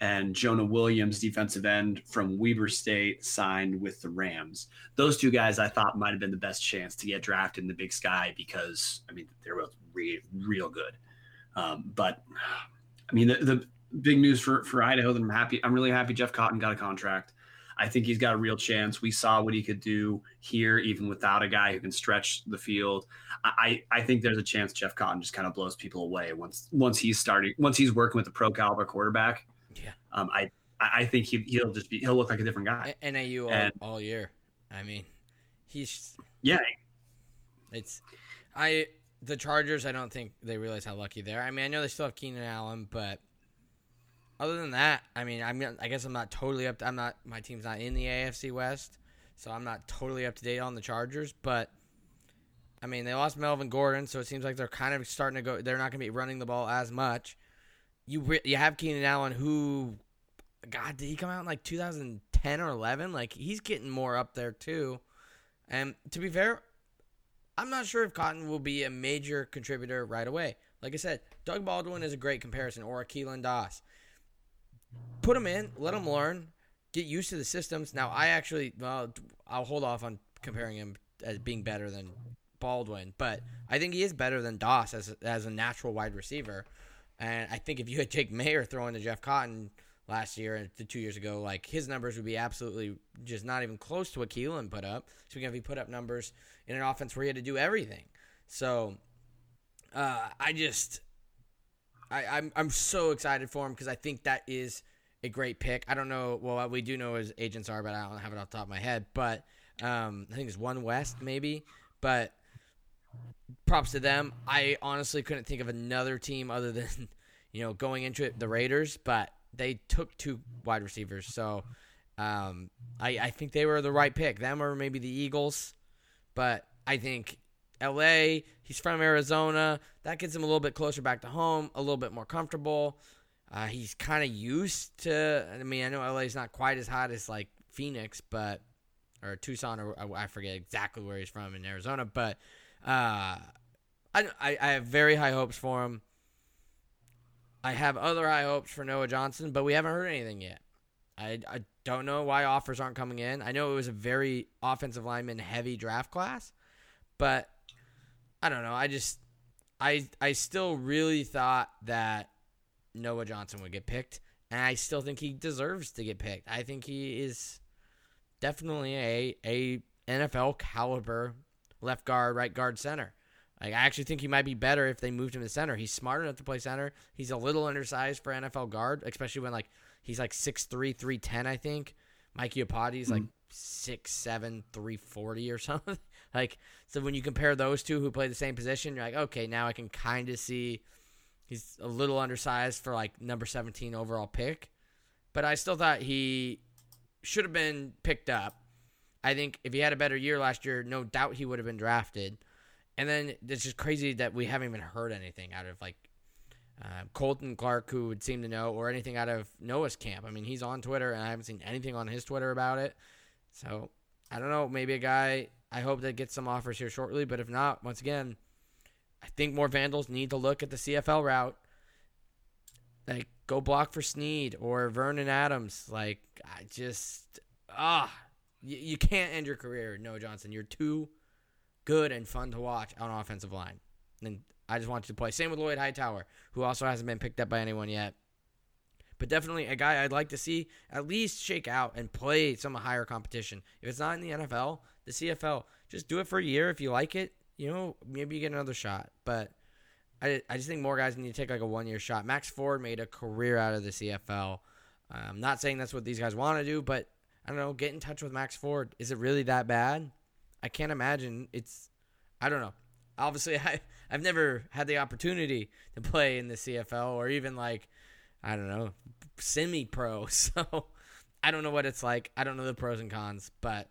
C: and Jonah Williams, defensive end from Weber State, signed with the Rams. Those two guys I thought might have been the best chance to get drafted in the Big Sky because I mean they're both real, real good. Um, but I mean the, the big news for for Idaho that I'm happy. I'm really happy Jeff Cotton got a contract. I think he's got a real chance. We saw what he could do here, even without a guy who can stretch the field. I, I think there's a chance Jeff Cotton just kind of blows people away once once he's starting once he's working with a pro caliber quarterback. Um, I I think he he'll just be he'll look like a different guy.
A: NAU all,
C: And-
A: all year. I mean, he's
C: Yeah,
A: it's I the Chargers. I don't think they realize how lucky they are. I mean, I know they still have Keenan Allen, but other than that, I mean, I'm I guess I'm not totally up. To, I'm not. My team's not in the AFC West, so I'm not totally up to date on the Chargers. But I mean, they lost Melvin Gordon, so it seems like they're kind of starting to go. They're not going to be running the ball as much. You you have Keenan Allen, who, God, did he come out in like 2010 or 11? Like he's getting more up there too. And to be fair, I'm not sure if Cotton will be a major contributor right away. Like I said, Doug Baldwin is a great comparison, or a Keelan Doss. Put him in, let him learn, get used to the systems. Now, I actually, well, I'll hold off on comparing him as being better than Baldwin, but I think he is better than Doss as as a natural wide receiver. And I think if you had Jake Mayer throwing to Jeff Cotton last year and two years ago, like his numbers would be absolutely just not even close to what Keelan put up. Speaking of, he put up numbers in an offense where he had to do everything. So uh, I just, I, I'm I'm so excited for him because I think that is a great pick. I don't know. Well, we do know his agents are, but I don't have it off the top of my head. But um, I think it's One West maybe. But props to them. I honestly couldn't think of another team other than you know going into it the Raiders, but they took two wide receivers, so um, I I think they were the right pick. Them or maybe the Eagles, but I think L.A. He's from Arizona. That gets him a little bit closer back to home, a little bit more comfortable. Uh, he's kind of used to. I mean, I know LA is not quite as hot as like Phoenix, but or Tucson, or I forget exactly where he's from in Arizona. But uh, I, I I have very high hopes for him. I have other high hopes for Noah Johnson, but we haven't heard anything yet. I, I don't know why offers aren't coming in. I know it was a very offensive lineman heavy draft class, but I don't know. I just I I still really thought that Noah Johnson would get picked, and I still think he deserves to get picked. I think he is definitely a a NFL caliber left guard, right guard, center. Like I actually think he might be better if they moved him to center. He's smart enough to play center. He's a little undersized for NFL guard, especially when like he's like 6'3", 310, I think. Mikey Mike Iupati's like hmm. six seven, three forty or something. like so when you compare those two who play the same position, you're like, okay, now I can kind of see he's a little undersized for like number 17 overall pick. But I still thought he should have been picked up. I think if he had a better year last year, no doubt he would have been drafted. And then it's just crazy that we haven't even heard anything out of like uh, Colton Clark, who would seem to know, or anything out of Noah's camp. I mean, he's on Twitter, and I haven't seen anything on his Twitter about it. So I don't know. Maybe a guy. I hope that gets some offers here shortly. But if not, once again, I think more Vandals need to look at the CFL route. Like go block for Sneed or Vernon Adams. Like I just ah, you, you can't end your career, Noah Johnson. You're too good and fun to watch on offensive line. And I just want you to play. Same with Lloyd Hightower, who also hasn't been picked up by anyone yet. But definitely a guy I'd like to see at least shake out and play some higher competition. If it's not in the NFL, the CFL, just do it for a year. If you like it, you know, maybe you get another shot. But I, I just think more guys need to take like a one year shot. Max Ford made a career out of the CFL. I'm um, not saying that's what these guys want to do, but I don't know. Get in touch with Max Ford. Is it really that bad? I can't imagine. It's, I don't know. Obviously, I, I've never had the opportunity to play in the CFL or even like, I don't know, semi pro. So I don't know what it's like. I don't know the pros and cons, but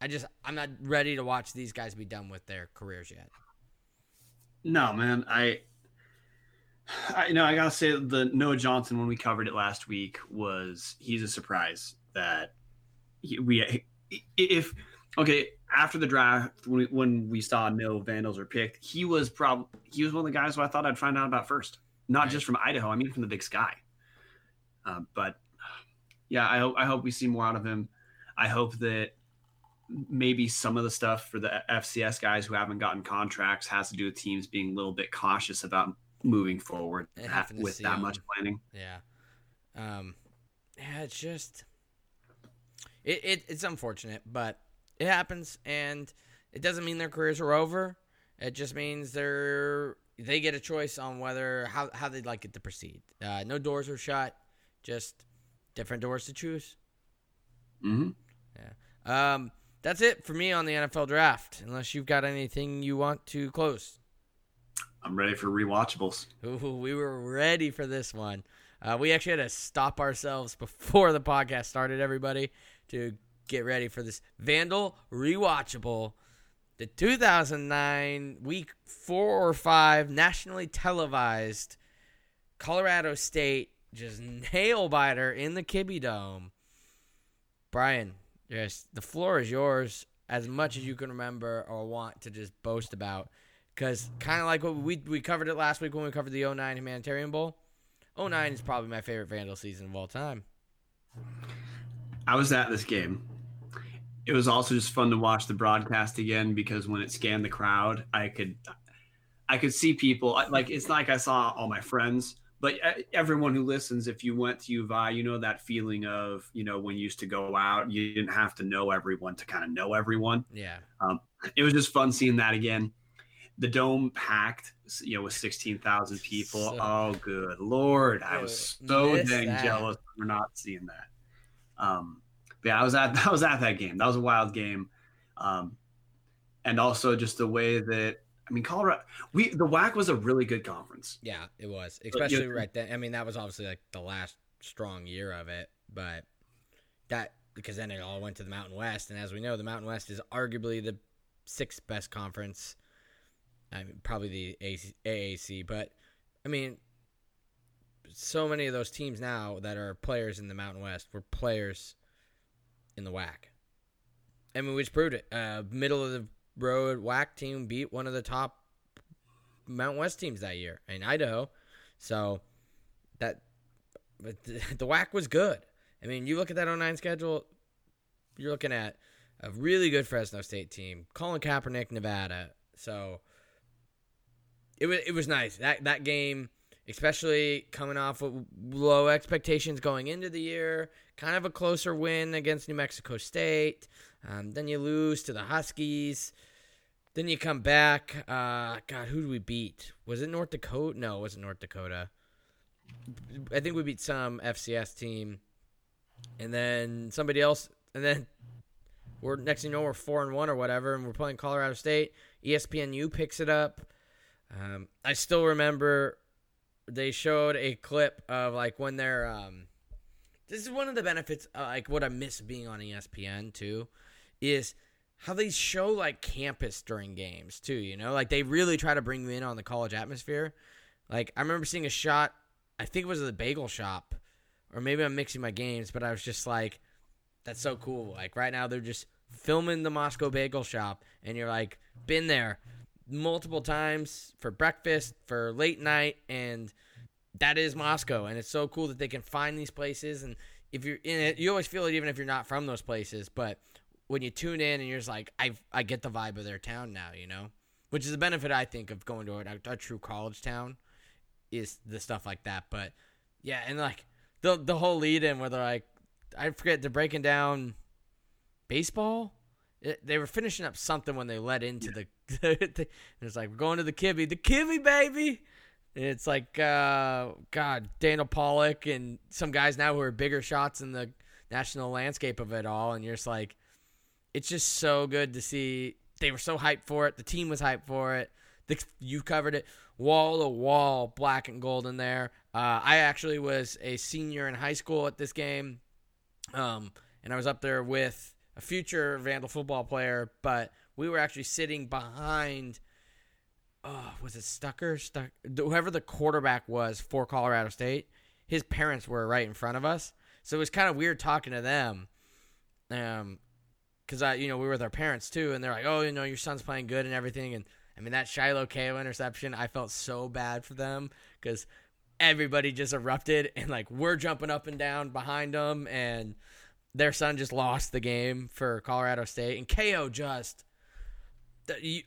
A: I just, I'm not ready to watch these guys be done with their careers yet.
C: No, man. I, I you know I gotta say the Noah Johnson when we covered it last week was he's a surprise that he, we if okay after the draft when we, when we saw no Vandals were picked he was probably he was one of the guys who I thought I'd find out about first not
A: Right.
C: just from Idaho I mean from the Big Sky uh, but yeah I hope I hope we see more out of him I hope that maybe some of the stuff for the FCS guys who haven't gotten contracts has to do with teams being a little bit cautious about moving forward
A: to
C: with that
A: them.
C: much planning.
A: Yeah. Um, yeah, it's just, it, it it's unfortunate, but it happens, and it doesn't mean their careers are over. It just means they're they get a choice on whether how how they'd like it to proceed. Uh, no doors are shut, just different doors to choose.
C: Mm-hmm.
A: Yeah. Um, that's it for me on the NFL draft. Unless you've got anything you want to close.
C: I'm ready for rewatchables.
A: Ooh, we were ready for this one. Uh, we actually had to stop ourselves before the podcast started, everybody, to get ready for this Vandal rewatchable. The 2009 week four or five nationally televised Colorado State just nail biter in the Kibbie Dome. Brian, yes, the floor is yours as much as you can remember or want to just boast about. Because kind of like what we we covered it last week when we covered the 09 Humanitarian Bowl. 09 is probably my favorite Vandal season of all time.
C: I was at this game. It was also just fun to watch the broadcast again because when it scanned the crowd, I could I could see people like it's not like I saw all my friends, but everyone who listens if you went to U of I, you know that feeling of, you know, when you used to go out, you didn't have to know everyone to kind of know everyone.
A: Yeah.
C: Um, it was just fun seeing that again the dome packed, you know, with sixteen thousand people. So, oh, good lord! I was so dang that. jealous for not seeing that. Um, yeah, I was at I was at that game. That was a wild game, um, and also just the way that I mean, Colorado. We the WAC was a really good conference.
A: Yeah, it was, especially right then. I mean, that was obviously like the last strong year of it, but that because then it all went to the Mountain West, and as we know, the Mountain West is arguably the sixth best conference I mean, probably the AAC, but I mean, so many of those teams now that are players in the Mountain West were players in the WAC. I mean, we just proved it. Uh, middle of the road WAC team beat one of the top Mountain West teams that year in Idaho. So that the, the WAC was good. I mean, you look at that 09 schedule, you're looking at a really good Fresno State team. Colin Kaepernick, Nevada. So it was it was nice that that game, especially coming off of low expectations going into the year. Kind of a closer win against New Mexico State. Um, then you lose to the Huskies. Then you come back. Uh, God, who did we beat? Was it North Dakota? No, it wasn't North Dakota. I think we beat some FCS team, and then somebody else, and then we're next thing you know we're four and one or whatever, and we're playing Colorado State. ESPNU picks it up. Um, I still remember they showed a clip of like when they're. Um, this is one of the benefits, uh, like what I miss being on ESPN too, is how they show like campus during games too. You know, like they really try to bring you in on the college atmosphere. Like I remember seeing a shot. I think it was the bagel shop, or maybe I'm mixing my games, but I was just like, "That's so cool!" Like right now, they're just filming the Moscow Bagel Shop, and you're like, "Been there." multiple times for breakfast, for late night, and that is Moscow. And it's so cool that they can find these places. And if you're in it, you always feel it even if you're not from those places. But when you tune in and you're just like, I I get the vibe of their town now, you know, which is the benefit I think of going to a, a true college town, is the stuff like that. But yeah, and like the the whole lead in where they're like, I forget they're breaking down baseball it, they were finishing up something when they led into the. the it's like we're going to the kibbie, the kibbie baby. It's like uh, God, Daniel Pollock and some guys now who are bigger shots in the national landscape of it all, and you're just like, it's just so good to see. They were so hyped for it. The team was hyped for it. The, you covered it wall to wall, black and gold in there. Uh, I actually was a senior in high school at this game, um, and I was up there with a future Vandal football player, but we were actually sitting behind. Oh, was it Stucker? Stuck, whoever the quarterback was for Colorado State, his parents were right in front of us, so it was kind of weird talking to them. Um, because I, you know, we were with our parents too, and they're like, "Oh, you know, your son's playing good and everything." And I mean, that Shiloh Keo interception, I felt so bad for them because everybody just erupted and like we're jumping up and down behind them and their son just lost the game for Colorado State, and Keo just.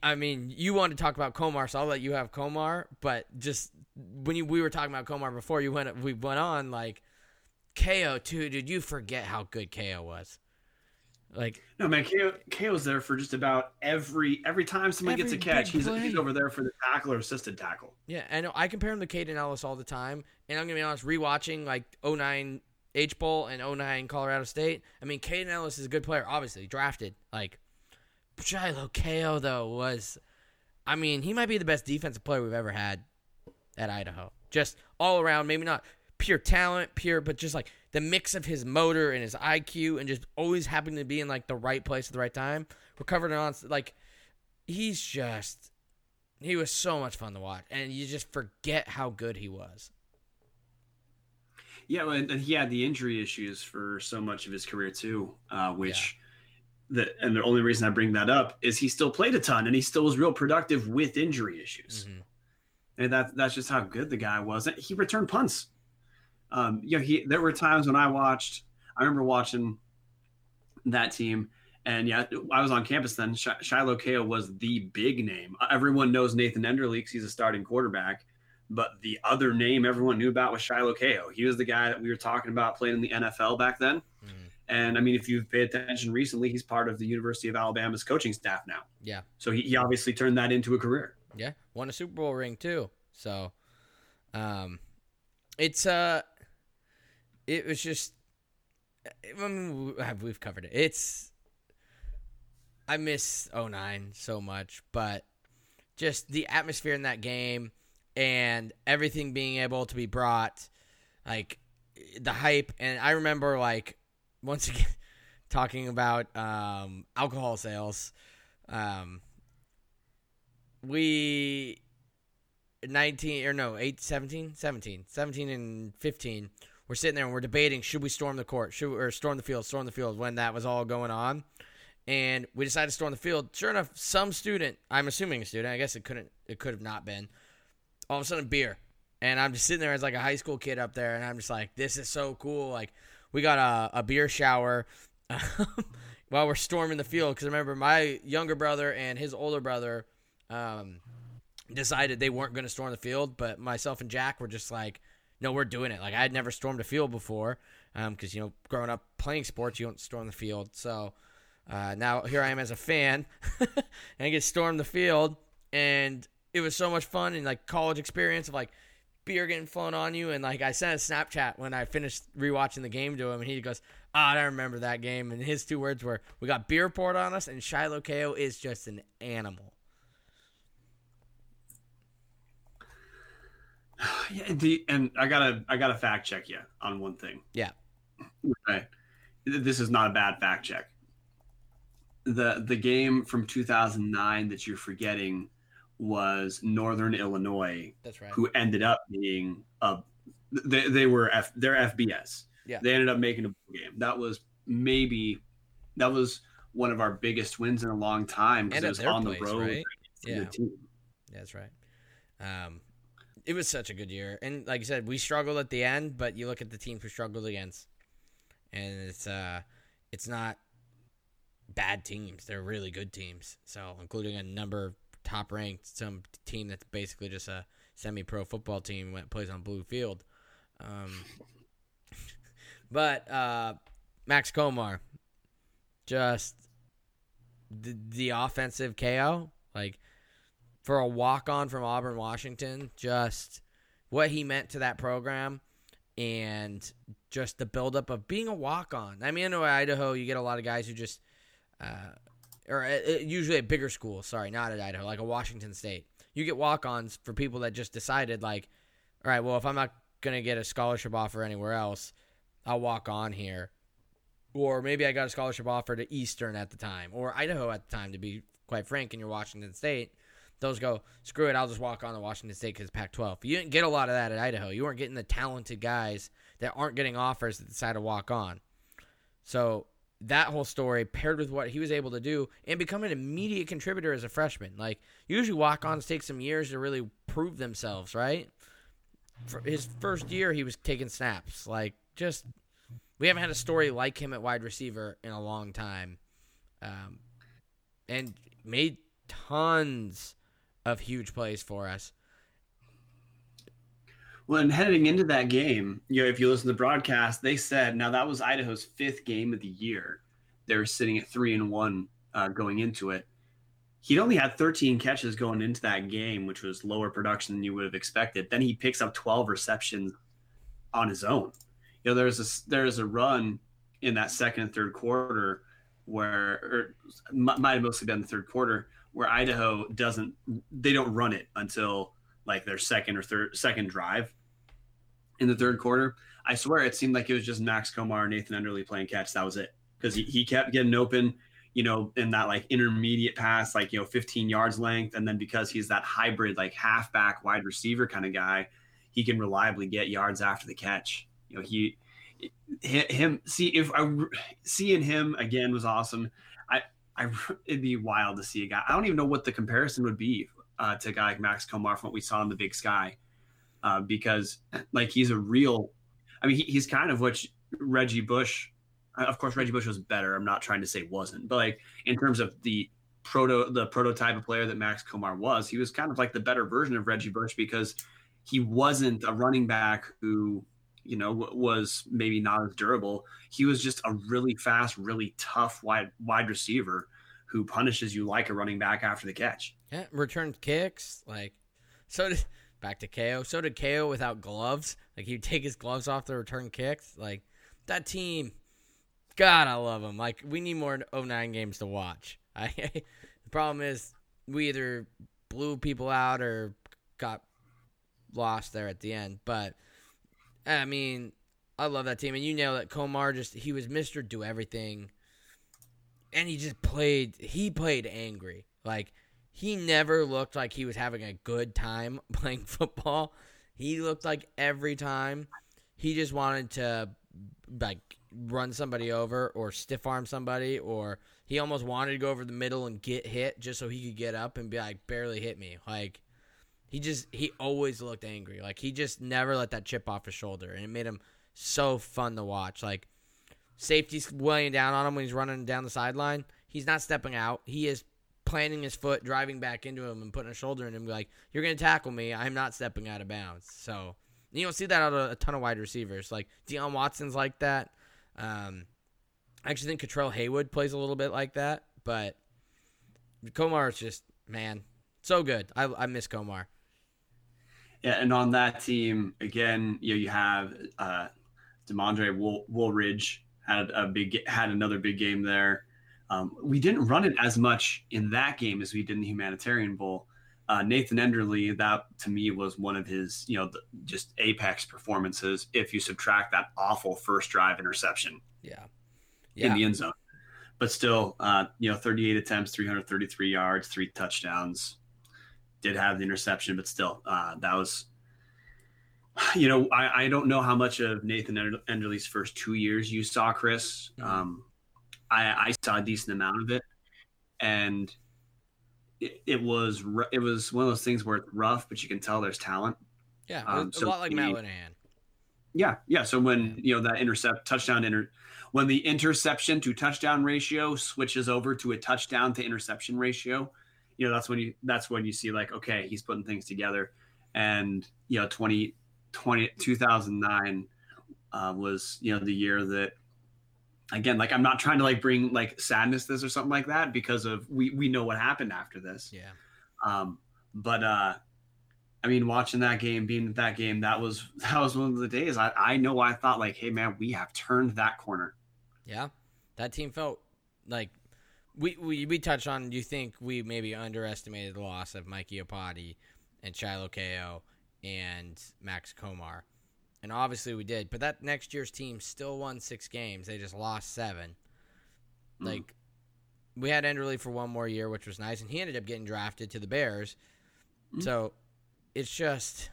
A: I mean, you wanted to talk about Komar, so I'll let you have Komar. But just when you, we were talking about Komar before you went, we went on like Keo too. Did you forget how good Keo was? Like
C: no man, Keo, Keo's there for just about every every time someone gets a catch, he's, he's over there for the tackle or assisted tackle.
A: Yeah, I know. I compare him to Kaden Elliss all the time, and I'm gonna be honest. Rewatching like 09 H Bowl and 09 Colorado State. I mean, Kaden Elliss is a good player, obviously drafted. Like Shiloh Keo though was, I mean, he might be the best defensive player we've ever had at Idaho. Just all around, maybe not pure talent, pure, but just like the mix of his motor and his IQ, and just always happening to be in like the right place at the right time. Recovered and on like he's just he was so much fun to watch, and you just forget how good he was.
C: Yeah, and he had the injury issues for so much of his career too, uh, which the and the only reason I bring that up is he still played a ton and he still was real productive with injury issues,
A: Mhm.
C: and that that's just how good the guy was. He returned punts. Um, you know, he there were times when I watched. I remember watching that team, and yeah, I was on campus then. Sh- Shiloh Keo was the big name. Everyone knows Nathan Enderle he's a starting quarterback. But the other name everyone knew about was Shiloh Keo. He was the guy that we were talking about playing in the NFL back then. And I mean, if you've paid attention recently, he's part of the University of Alabama's coaching staff now.
A: Yeah,
C: So he, he obviously turned that into a career.
A: yeah, won a Super Bowl ring too. So, um, it's uh, it was just. I mean, we- we've covered it. It's. I miss 09 so much, but just the atmosphere in that game and everything being able to be brought, like the hype. And I remember, like, once again, talking about um, alcohol sales. Um, we 19 or no 8 17 17 17 and 15 we're sitting there and we're debating should we storm the court? Should we, or storm the field storm the field when that was all going on. And we decided to storm the field. Sure enough some student i'm assuming a student i guess it couldn't it could have not been all of a sudden beer. And i'm just sitting there as like a high school kid up there and i'm just like this is so cool like we got a, a beer shower while we're storming the field because I remember my younger brother and his older brother um, decided they weren't going to storm the field, but myself and Jack were just like, no, we're doing it. Like I had never stormed a field before, because you know, growing up playing sports, you don't storm the field. So uh, now here I am as a fan, and I get storm the field, and it was so much fun and like college experience of like beer getting flown on you, and like I sent a Snapchat when I finished rewatching the game to him, and he goes, "Ah, I remember that game," and his two words were, "We got beer poured on us, and Shiloh Keo is just an animal."
C: Yeah, the, and I gotta I gotta fact check you on one thing.
A: Yeah.
C: Okay. This is not a bad fact check. The the game from 2009 that you're forgetting was Northern Illinois,
A: That's right.
C: who ended up being a they, they were F, they're FBS.
A: Yeah.
C: They ended up making a game. That was maybe that was one of our biggest wins in a long time because it was on
A: place,
C: the road.
A: right? Yeah.
C: team.
A: That's right. Um, it was such a good year, and like I said, we struggled at the end, but you look at the teams we struggled against, and it's uh, it's not bad teams. They're really good teams. So, including a number of top ranked, some team that's basically just a semi pro football team that plays on blue field. Um, but uh, Max Komar, just the, the offensive Keo, like for a walk on from Auburn, Washington, just what he meant to that program and just the buildup of being a walk on. I mean, I know Idaho, you get a lot of guys who just, uh, or uh, uh, usually at bigger schools, sorry, not at Idaho, like a Washington State. You get walk ons for people that just decided, like, all right, well, if I'm not going to get a scholarship offer anywhere else, I'll walk on here. Or maybe I got a scholarship offer to Eastern at the time, or Idaho at the time, to be quite frank, and you're Washington State those go, screw it, I'll just walk on to Washington State because Pac 12. You didn't get a lot of that at Idaho. You weren't getting the talented guys that aren't getting offers that decide to walk on. So that whole story paired with what he was able to do and become an immediate contributor as a freshman. Like, usually walk ons take some years to really prove themselves, right? For his first year, he was taking snaps. Like, just, we haven't had a story like him at wide receiver in a long time. Um, and made tons of huge plays for us.
C: And heading into that game, you know, if you listen to the broadcast, they said now that was Idaho's fifth game of the year. they were sitting at three and one uh, going into it. He'd only had 13 catches going into that game, which was lower production than you would have expected. Then he picks up 12 receptions on his own. You know, there's a there's a run in that second and third quarter where might have mostly been the third quarter where Idaho doesn't they don't run it until like their second or third second drive in the third quarter. I swear it seemed like it was just Max Komar Nathan Enderle playing catch. That was it because he, he kept getting open, you know, in that like intermediate pass, like you know, 15 yards length, and then because he's that hybrid like halfback wide receiver kind of guy, he can reliably get yards after the catch. You know, he him see if I seeing him again was awesome. I I it'd be wild to see a guy. I don't even know what the comparison would be uh, to a guy like Max Komar from what we saw in the Big Sky, uh, because like he's a real. I mean, he, he's kind of what Reggie Bush. Uh, of course, Reggie Bush was better. I'm not trying to say wasn't, but like in terms of the proto the prototype of player that Max Komar was, he was kind of like the better version of Reggie Bush because he wasn't a running back who you know, was maybe not as durable. He was just a really fast, really tough wide wide receiver who punishes you like a running back after the catch.
A: Yeah, returns kicks. Like, so did back to Keo. So did Keo without gloves. Like he'd take his gloves off to return kicks. Like that team. God, I love them. Like we need more 09 games to watch. I the problem is we either blew people out or got lost there at the end. But I mean, I love that team, and you know that Komar just he was Mister Do Everything, and he just played. He played angry. Like he never looked like he was having a good time playing football. He looked like every time he just wanted to like run somebody over or stiff arm somebody or he almost wanted to go over the middle and get hit just so he could get up and be like barely hit me. Like he just he always looked angry. Like he just never let that chip off his shoulder, and it made him so fun to watch. Like safety's weighing down on him when he's running down the sideline. He's not stepping out. He is planting his foot, driving back into him, and putting a shoulder in him. Like you're gonna tackle me. I'm not stepping out of bounds. So you don't see that out of a ton of wide receivers. Like Dion Watson's like that. Um, I actually think Catrell Haywood plays a little bit like that, but Komar is just man so good. I I miss Komar.
C: Yeah, and on that team again, you know, you have uh, DeMaundray Wool- Woolridge had a big had another big game there. Um, we didn't run it as much in that game as we did in the Humanitarian Bowl. Uh, Nathan Enderle, that to me was one of his, you know, the, just apex performances. If you subtract that awful first drive interception,
A: yeah,
C: yeah. in the end zone, but still, uh, you know, 38 attempts, 333 yards, three touchdowns did have the interception, but still, uh, that was, you know, I, I don't know how much of Nathan Enderle's first two years you saw, Chris. Mm-hmm. Um, I, I saw a decent amount of it, and it, it, was it was one of those things where it's rough, but you can tell there's talent.
A: Yeah, um, so a lot like Matt Linehan.
C: Yeah, yeah. So when you know that intercept touchdown inter when the interception to touchdown ratio switches over to a touchdown to interception ratio, you know that's when you that's when you see like okay he's putting things together and you know 20, 20 2009 uh, was you know the year that again like i'm not trying to like bring like sadness this or something like that because of we we know what happened after this.
A: Yeah.
C: Um but uh i mean watching that game being at that game that was that was one of the days. I i know i thought like hey man we have turned that corner.
A: Yeah. That team felt like we, we we touched on. You think we maybe underestimated the loss of mikey Iupati and Shiloh Keo and Max Komar? And obviously we did. But that next year's team still won six games. They just lost seven. Mm. Like we had Enderle for one more year, which was nice, and he ended up getting drafted to the Bears. Mm. So it's just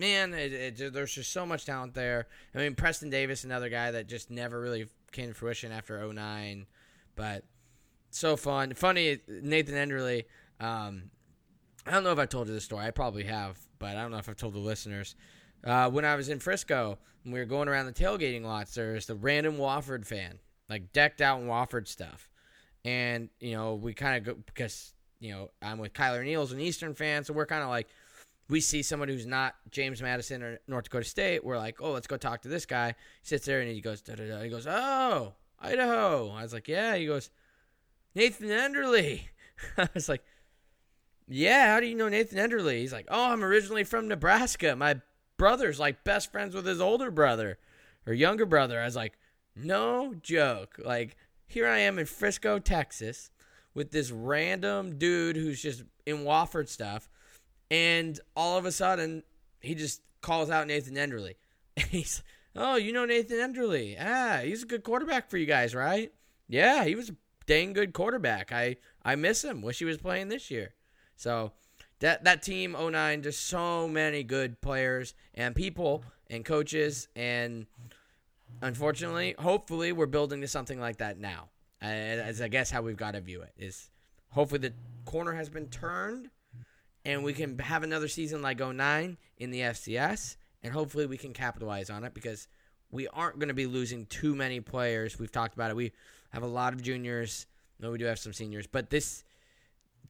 A: man, it, it, there's just so much talent there. I mean, Preston Davis, another guy that just never really came to fruition after 09. But so fun. Funny, Nathan Enderle. Um, I don't know if I told you the story. I probably have, but I don't know if I've told the listeners. Uh, when I was in Frisco and we were going around the tailgating lots, there was the random Wofford fan, like decked out in Wofford stuff. And, you know, we kind of go because, you know, I'm with Kyler Neals, an Eastern fan, so we're kind of like, we see someone who's not James Madison or North Dakota State. We're like, oh, let's go talk to this guy. He sits there and he goes, da da da. He goes, oh, Idaho. I was like, yeah. He goes, Nathan Enderle. I was like, yeah. How do you know Nathan Enderle? He's like, oh, I'm originally from Nebraska. My brother's like best friends with his older brother or younger brother. I was like, no joke. Like, here I am in Frisco, Texas, with this random dude who's just in Wofford stuff, and all of a sudden he just calls out Nathan Enderle. he's, oh, you know Nathan Enderle? Ah, he's a good quarterback for you guys, right? Yeah, he was a dang good quarterback. I I miss him. Wish he was playing this year. So that that team 09 just so many good players and people and coaches and unfortunately, hopefully we're building to something like that now. As I guess how we've got to view it is hopefully the corner has been turned and we can have another season like 09 in the FCS and hopefully we can capitalize on it because we aren't going to be losing too many players. We've talked about it. We have a lot of juniors. No, we do have some seniors, but this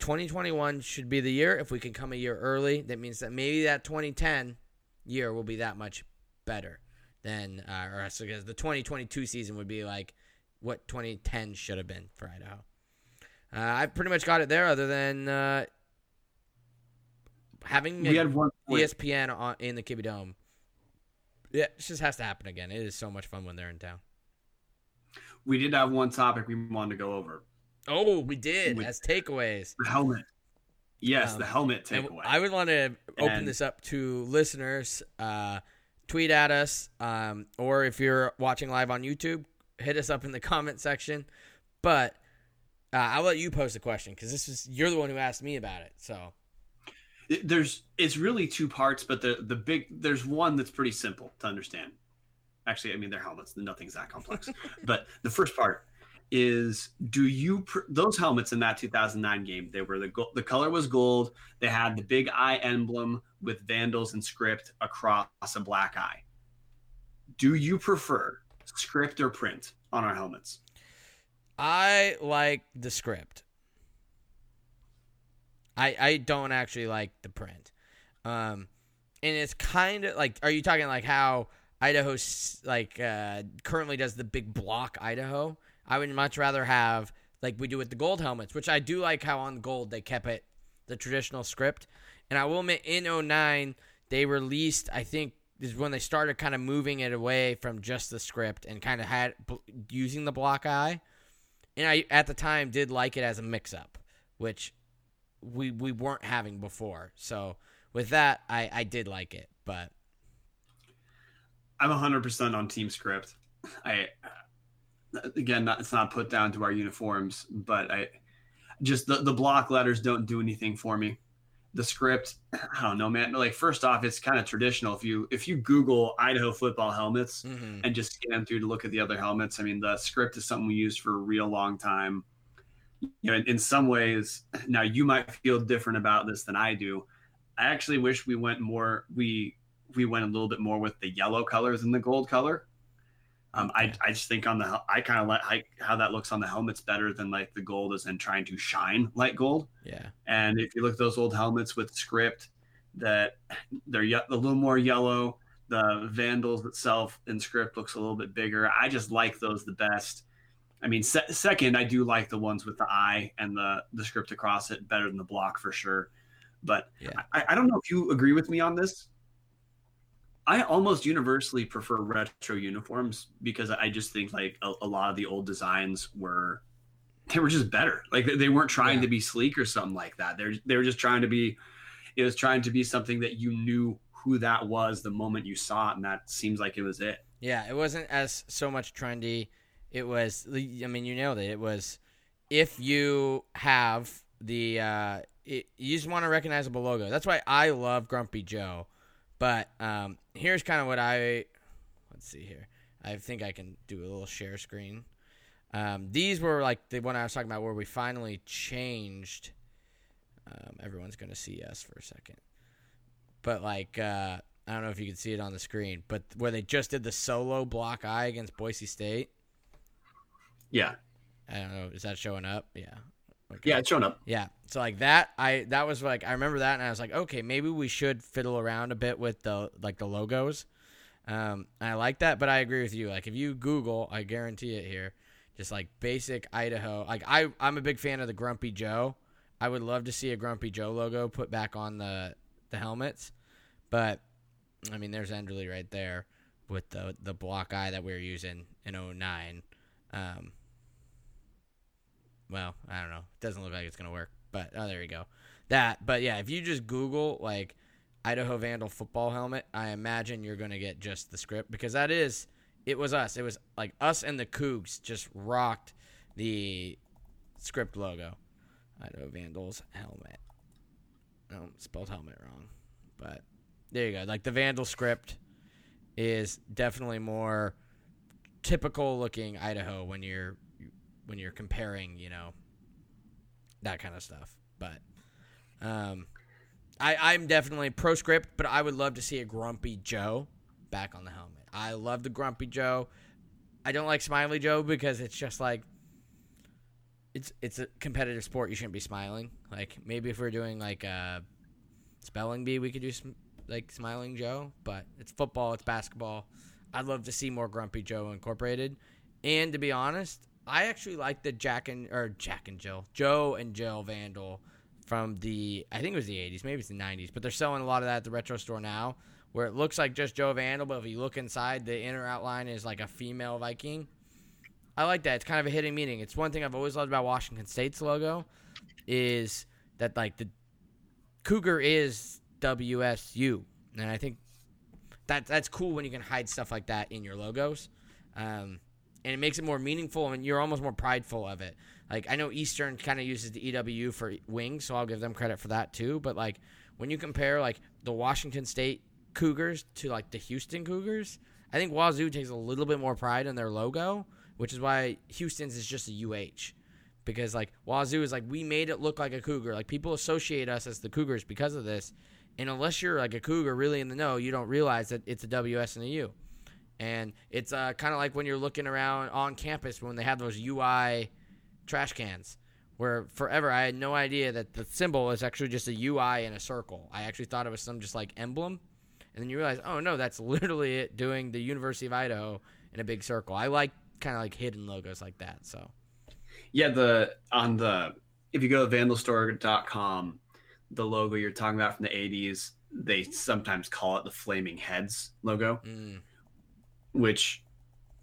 A: 2021 should be the year. If we can come a year early, that means that maybe that 2010 year will be that much better than, uh, or because the 2022 season would be like what 2010 should have been for Idaho. Uh, I pretty much got it there, other than uh, having
C: we had one
A: ESPN on, in the Kibbie Dome. Yeah, it just has to happen again. It is so much fun when they're in town.
C: We did have one topic we wanted to go over.
A: Oh, we did With as takeaways.
C: The helmet. Yes, um, the helmet takeaway.
A: I would want to open and, this up to listeners. Uh, tweet at us, um, or if you're watching live on YouTube, hit us up in the comment section. But uh, I'll let you post a question because this is you're the one who asked me about it. So
C: there's it's really two parts, but the the big there's one that's pretty simple to understand. Actually, I mean they're helmets, nothing's that complex. but the first part is do you those helmets in that 2009 game they were the the color was gold they had the big eye emblem with vandals and script across a black eye do you prefer script or print on our helmets
A: i like the script I I don't actually like the print. Um, and it's kind of like, are you talking like how Idaho like uh, currently does the big block Idaho? I would much rather have like we do with the gold helmets, which I do like how on gold they kept it the traditional script. And I will admit, in 09, they released, I think, is when they started kind of moving it away from just the script and kind of had using the block eye. And I, at the time, did like it as a mix up, which we we weren't having before. So with that, I I did like it, but
C: I'm 100% on team script. I again, not, it's not put down to our uniforms, but I just the the block letters don't do anything for me. The script, I don't know, man. Like first off, it's kind of traditional. If you if you Google Idaho football helmets mm-hmm. and just scan through to look at the other helmets, I mean, the script is something we used for a real long time you know, in, in some ways, now you might feel different about this than I do. I actually wish we went more. We we went a little bit more with the yellow colors and the gold color. Um, I, I just think on the I kind of like how that looks on the helmets better than like the gold is in trying to shine like gold.
A: Yeah.
C: And if you look at those old helmets with script, that they're a little more yellow. The Vandals itself in script looks a little bit bigger. I just like those the best. I mean, se- second, I do like the ones with the eye and the the script across it better than the block for sure. But yeah. I, I don't know if you agree with me on this. I almost universally prefer retro uniforms because I just think like a, a lot of the old designs were they were just better. Like they weren't trying yeah. to be sleek or something like that. They're they were just trying to be it was trying to be something that you knew who that was the moment you saw it, and that seems like it was it.
A: Yeah, it wasn't as so much trendy it was, I mean, you nailed it. It was if you have the, uh, it, you just want a recognizable logo. That's why I love Grumpy Joe. But um, here's kind of what I, let's see here. I think I can do a little share screen. Um, these were like the one I was talking about where we finally changed. Um, everyone's going to see us for a second. But like, uh, I don't know if you can see it on the screen, but where they just did the solo block eye against Boise State.
C: Yeah.
A: I don't know. Is that showing up? Yeah.
C: Okay. Yeah, it's showing up.
A: Yeah. So like that, I that was like I remember that, and I was like, okay, maybe we should fiddle around a bit with the like the logos. Um, I like that, but I agree with you. Like if you Google, I guarantee it here, just like basic Idaho. Like I, I'm a big fan of the Grumpy Joe. I would love to see a Grumpy Joe logo put back on the the helmets, but I mean, there's Enderle right there with the the block eye that we were using in 09. Um, well, I don't know. It doesn't look like it's gonna work, but oh, there you go. That, but yeah, if you just Google like Idaho Vandal football helmet, I imagine you're gonna get just the script because that is it was us. It was like us and the Cougs just rocked the script logo. Idaho Vandals helmet. No, spelled helmet wrong, but there you go. Like the Vandal script is definitely more typical looking Idaho when you're when you're comparing, you know, that kind of stuff. But um, I I'm definitely pro script, but I would love to see a Grumpy Joe back on the helmet. I love the Grumpy Joe. I don't like Smiley Joe because it's just like it's it's a competitive sport. You shouldn't be smiling. Like maybe if we are doing like a spelling bee, we could do some like Smiling Joe, but it's football, it's basketball. I'd love to see more Grumpy Joe incorporated. And to be honest, I actually like the Jack and or Jack and Jill, Joe and Jill Vandal from the I think it was the 80s, maybe it's the 90s, but they're selling a lot of that at the retro store now, where it looks like just Joe Vandal, but if you look inside, the inner outline is like a female Viking. I like that. It's kind of a hidden meaning. It's one thing I've always loved about Washington State's logo, is that like the cougar is WSU, and I think that that's cool when you can hide stuff like that in your logos. Um, and it makes it more meaningful and you're almost more prideful of it. Like I know Eastern kind of uses the EWU for wings, so I'll give them credit for that too. But like when you compare like the Washington State Cougars to like the Houston Cougars, I think Wazoo takes a little bit more pride in their logo, which is why Houston's is just a UH. Because like Wazoo is like we made it look like a cougar. Like people associate us as the Cougars because of this. And unless you're like a cougar really in the know, you don't realize that it's a WS and a U. And it's uh, kind of like when you're looking around on campus when they have those UI trash cans, where forever I had no idea that the symbol is actually just a UI in a circle. I actually thought it was some just like emblem. And then you realize, oh no, that's literally it doing the University of Idaho in a big circle. I like kind of like hidden logos like that. So,
C: yeah, the on the if you go to vandalstore.com, the logo you're talking about from the 80s, they sometimes call it the Flaming Heads logo. Mm which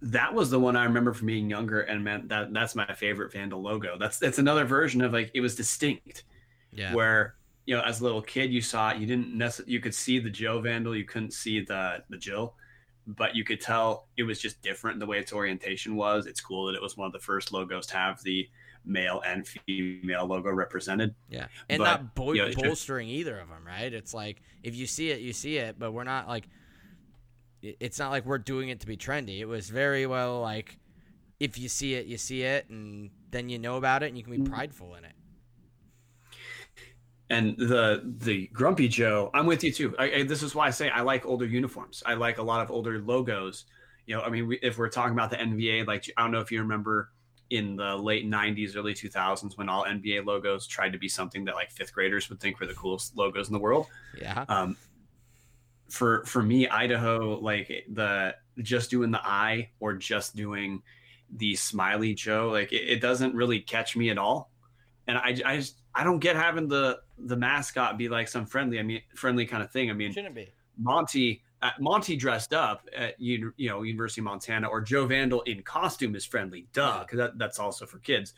C: that was the one I remember from being younger, and man, that that's my favorite Vandal logo. That's that's another version of like it was distinct. Yeah. Where you know, as a little kid, you saw it. You didn't necessarily you could see the Joe Vandal, you couldn't see the the Jill, but you could tell it was just different the way its orientation was. It's cool that it was one of the first logos to have the male and female logo represented.
A: Yeah, and but, not you know, bolstering either of them, right? It's like if you see it, you see it, but we're not like it's not like we're doing it to be trendy. It was very well like if you see it, you see it, and then you know about it, and you can be mm-hmm. prideful in it.
C: And the the Grumpy Joe, I'm with you too. I, I, this is why I say I like older uniforms. I like a lot of older logos. You know, I mean, we, if we're talking about the NBA, like I don't know if you remember in the late 90s early 2000s when all nba logos tried to be something that like fifth graders would think were the coolest logos in the world
A: yeah
C: um, for for me idaho like the just doing the eye or just doing the smiley joe like it, it doesn't really catch me at all. And i i just i don't get having the the mascot be like some friendly i mean friendly kind of thing. I mean
A: shouldn't be.
C: Monty uh, monty dressed up at you know university of montana or joe vandal in costume is friendly. Duh because that, that's also for kids.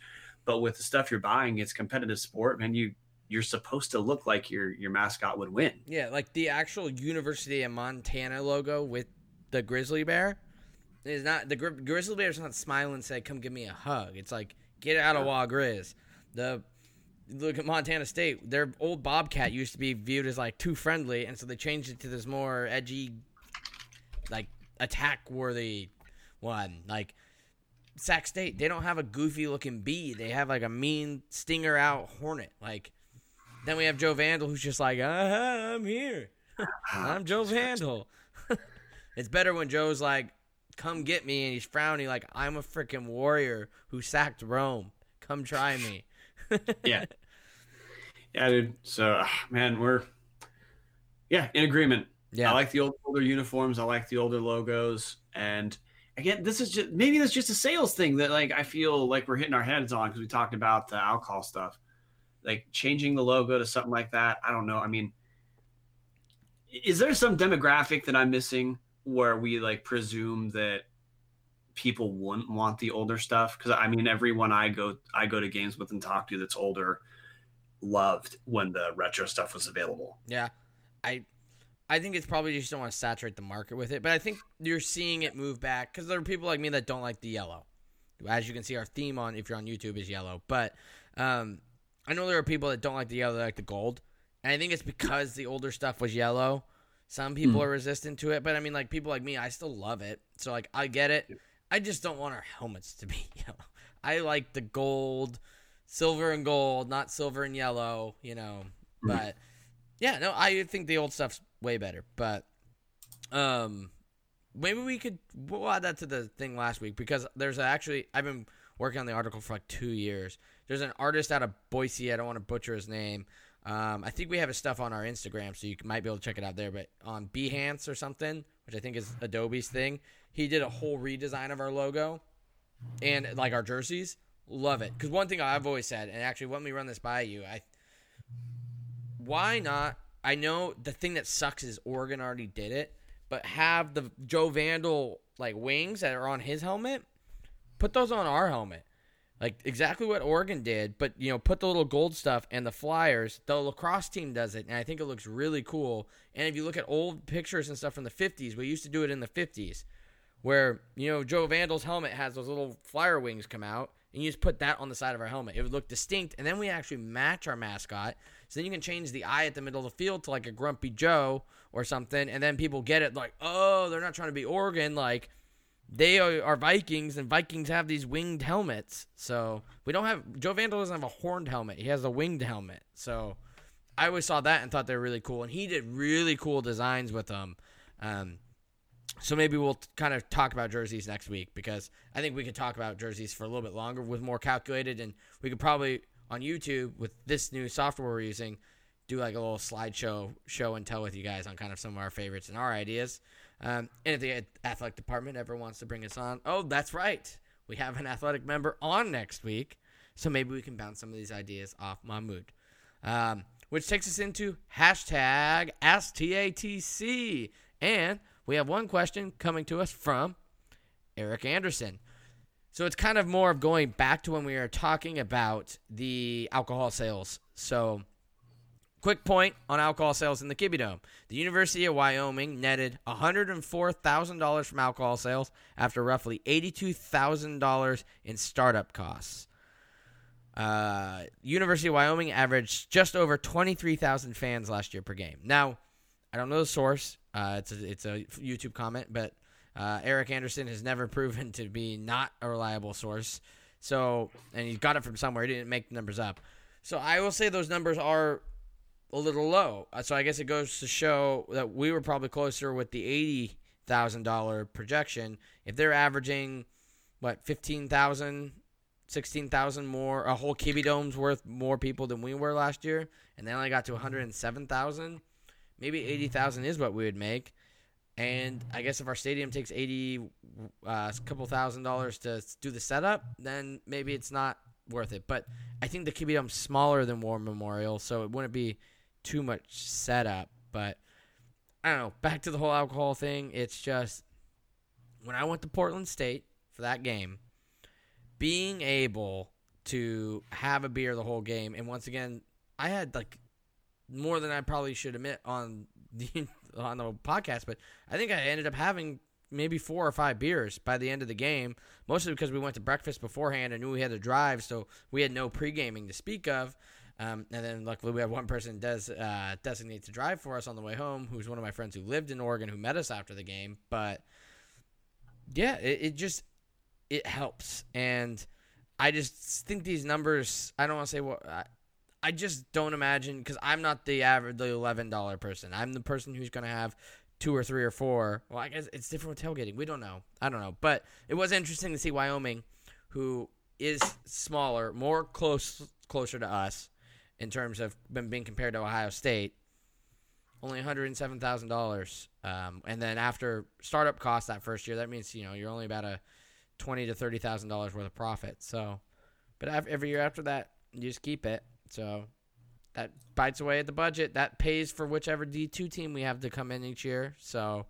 C: But with the stuff you're buying it's competitive sport man. You you're supposed to look like your your mascot would win.
A: Yeah, like the actual University of Montana logo with the grizzly bear is not the gri- grizzly bear is not smiling and say, "Come give me a hug." It's like get out of Wa Grizz. The look at Montana State. Their old Bobcat used to be viewed as like too friendly, and so they changed it to this more edgy, like attack worthy one. Like Sac State, they don't have a goofy looking bee. They have like a mean stinger out hornet. Like then we have Joe Vandal, who's just like, uh-huh, I'm here. I'm Joe Vandal. it's better when Joe's like, come get me, and he's frowning like, I'm a freaking warrior who sacked Rome. Come try me.
C: yeah. Yeah, dude. So, uh, man, we're, yeah, in agreement. Yeah. I like the old, older uniforms. I like the older logos. And again, this is just maybe that's just a sales thing that like I feel like we're hitting our heads on because we talked about the alcohol stuff, like changing the logo to something like that. I don't know. I mean, is there some demographic that I'm missing where we like presume that people wouldn't want the older stuff? Because I mean, everyone I go I go to games with and talk to that's older loved when the retro stuff was available.
A: Yeah, I I think it's probably just don't want to saturate the market with it, but I think you're seeing it move back because there are people like me that don't like the yellow. As you can see, our theme on if you're on YouTube is yellow, but um, I know there are people that don't like the yellow, they like the gold, and I think it's because the older stuff was yellow. Some people
C: Mm.
A: are resistant to it, but I mean, like people like me, I still love it. So like, I get it. I just don't want our helmets to be yellow. I like the gold, silver and gold, not silver and yellow. You know,
C: Mhm.
A: but yeah, no, I think the old stuff's way better. But um, maybe we could we'll add that to the thing last week because there's actually I've been working on the article for like two years. There's an artist out of Boise. I don't want to butcher his name. Um, I think we have his stuff on our Instagram, so you might be able to check it out there. But on Behance or something, which I think is Adobe's thing, he did a whole redesign of our logo and like our jerseys. Love it because one thing I've always said, and actually, let me run this by you. I why not? I know the thing that sucks is Oregon already did it, but have the Joe Vandal like wings that are on his helmet, put those on our helmet. Like exactly what Oregon did, but you know, put the little gold stuff and the Flyers. The lacrosse team does it, and I think it looks really cool. And if you look at old pictures and stuff from the '50s, we used to do it in the '50s, where you know Joe Vandal's helmet has those little flyer wings come out, and you just put that on the side of our helmet. It would look distinct, and then we actually match our mascot. So then you can change the eye at the middle of the field to like a Grumpy Joe or something, and then people get it like, oh, they're not trying to be Oregon, like they are, are Vikings, and Vikings have these winged helmets. So we don't have Joe Vandal doesn't have a horned helmet; he has a winged helmet. So I always saw that and thought they were really cool, and he did really cool designs with them. Um, so maybe we'll t- kind of talk about jerseys next week because I think we could talk about jerseys for a little bit longer with more calculated, and we could probably on YouTube with this new software we're using do like a little slideshow show and tell with you guys on kind of some of our favorites and our ideas. Um, and if the athletic department ever wants to bring us on, oh, that's right, we have an athletic member on next week, so maybe we can bounce some of these ideas off Mahmood. Um, which takes us into hashtag AskTATC. And we have one question coming to us from Eric Anderson. So it's kind of more of going back to when we were talking about the alcohol sales. So, quick point on alcohol sales in the Kibbie Dome. The University of Wyoming netted $104,000 from alcohol sales after roughly $82,000 in startup costs. Uh, University of Wyoming averaged just over 23,000 fans last year per game. Now, I don't know the source. Uh, it's a, it's a YouTube comment, but uh, Eric Anderson has never proven to be not a reliable source. So, and he got it from somewhere. He didn't make the numbers up. So I will say those numbers are a little low. Uh, So I guess it goes to show that we were probably closer with the eighty thousand dollar projection. If they're averaging what 15,000, 16,000 more, a whole Kibbie Dome's worth more people than we were last year, and they only got to one hundred and seven thousand. Maybe eighty thousand is what we would make. And I guess if our stadium takes eighty, uh, a couple thousand dollars to do the setup, then maybe it's not worth it. But I think the Kibbie Dome's smaller than War Memorial, so it wouldn't be too much setup. But I don't know. Back to the whole alcohol thing. It's just when I went to Portland State for that game, being able to have a beer the whole game, and once again, I had like more than I probably should admit on the on the podcast, but I think I ended up having maybe four or five beers by the end of the game, mostly because we went to breakfast beforehand and knew we had to drive, so we had no pre gaming to speak of. Um, and then luckily we have one person does uh, designate to drive for us on the way home, who's one of my friends who lived in Oregon, who met us after the game. But yeah, it, it just it helps, and I just think these numbers. I don't want to say what. I, I just don't imagine because I'm not the average, the eleven dollar person. I'm the person who's gonna have two or three or four. Well, I guess it's different with tailgating. We don't know. I don't know, but it was interesting to see Wyoming, who is smaller, more close, closer to us in terms of being compared to Ohio State. only one hundred and seven thousand dollars. Um, and then after startup costs that first year, that means you know you're only about a twenty to thirty thousand dollars worth of profit. So, but every year after that, you just keep it. So that bites away at the budget. That pays for whichever D two team we have to come in each year. So,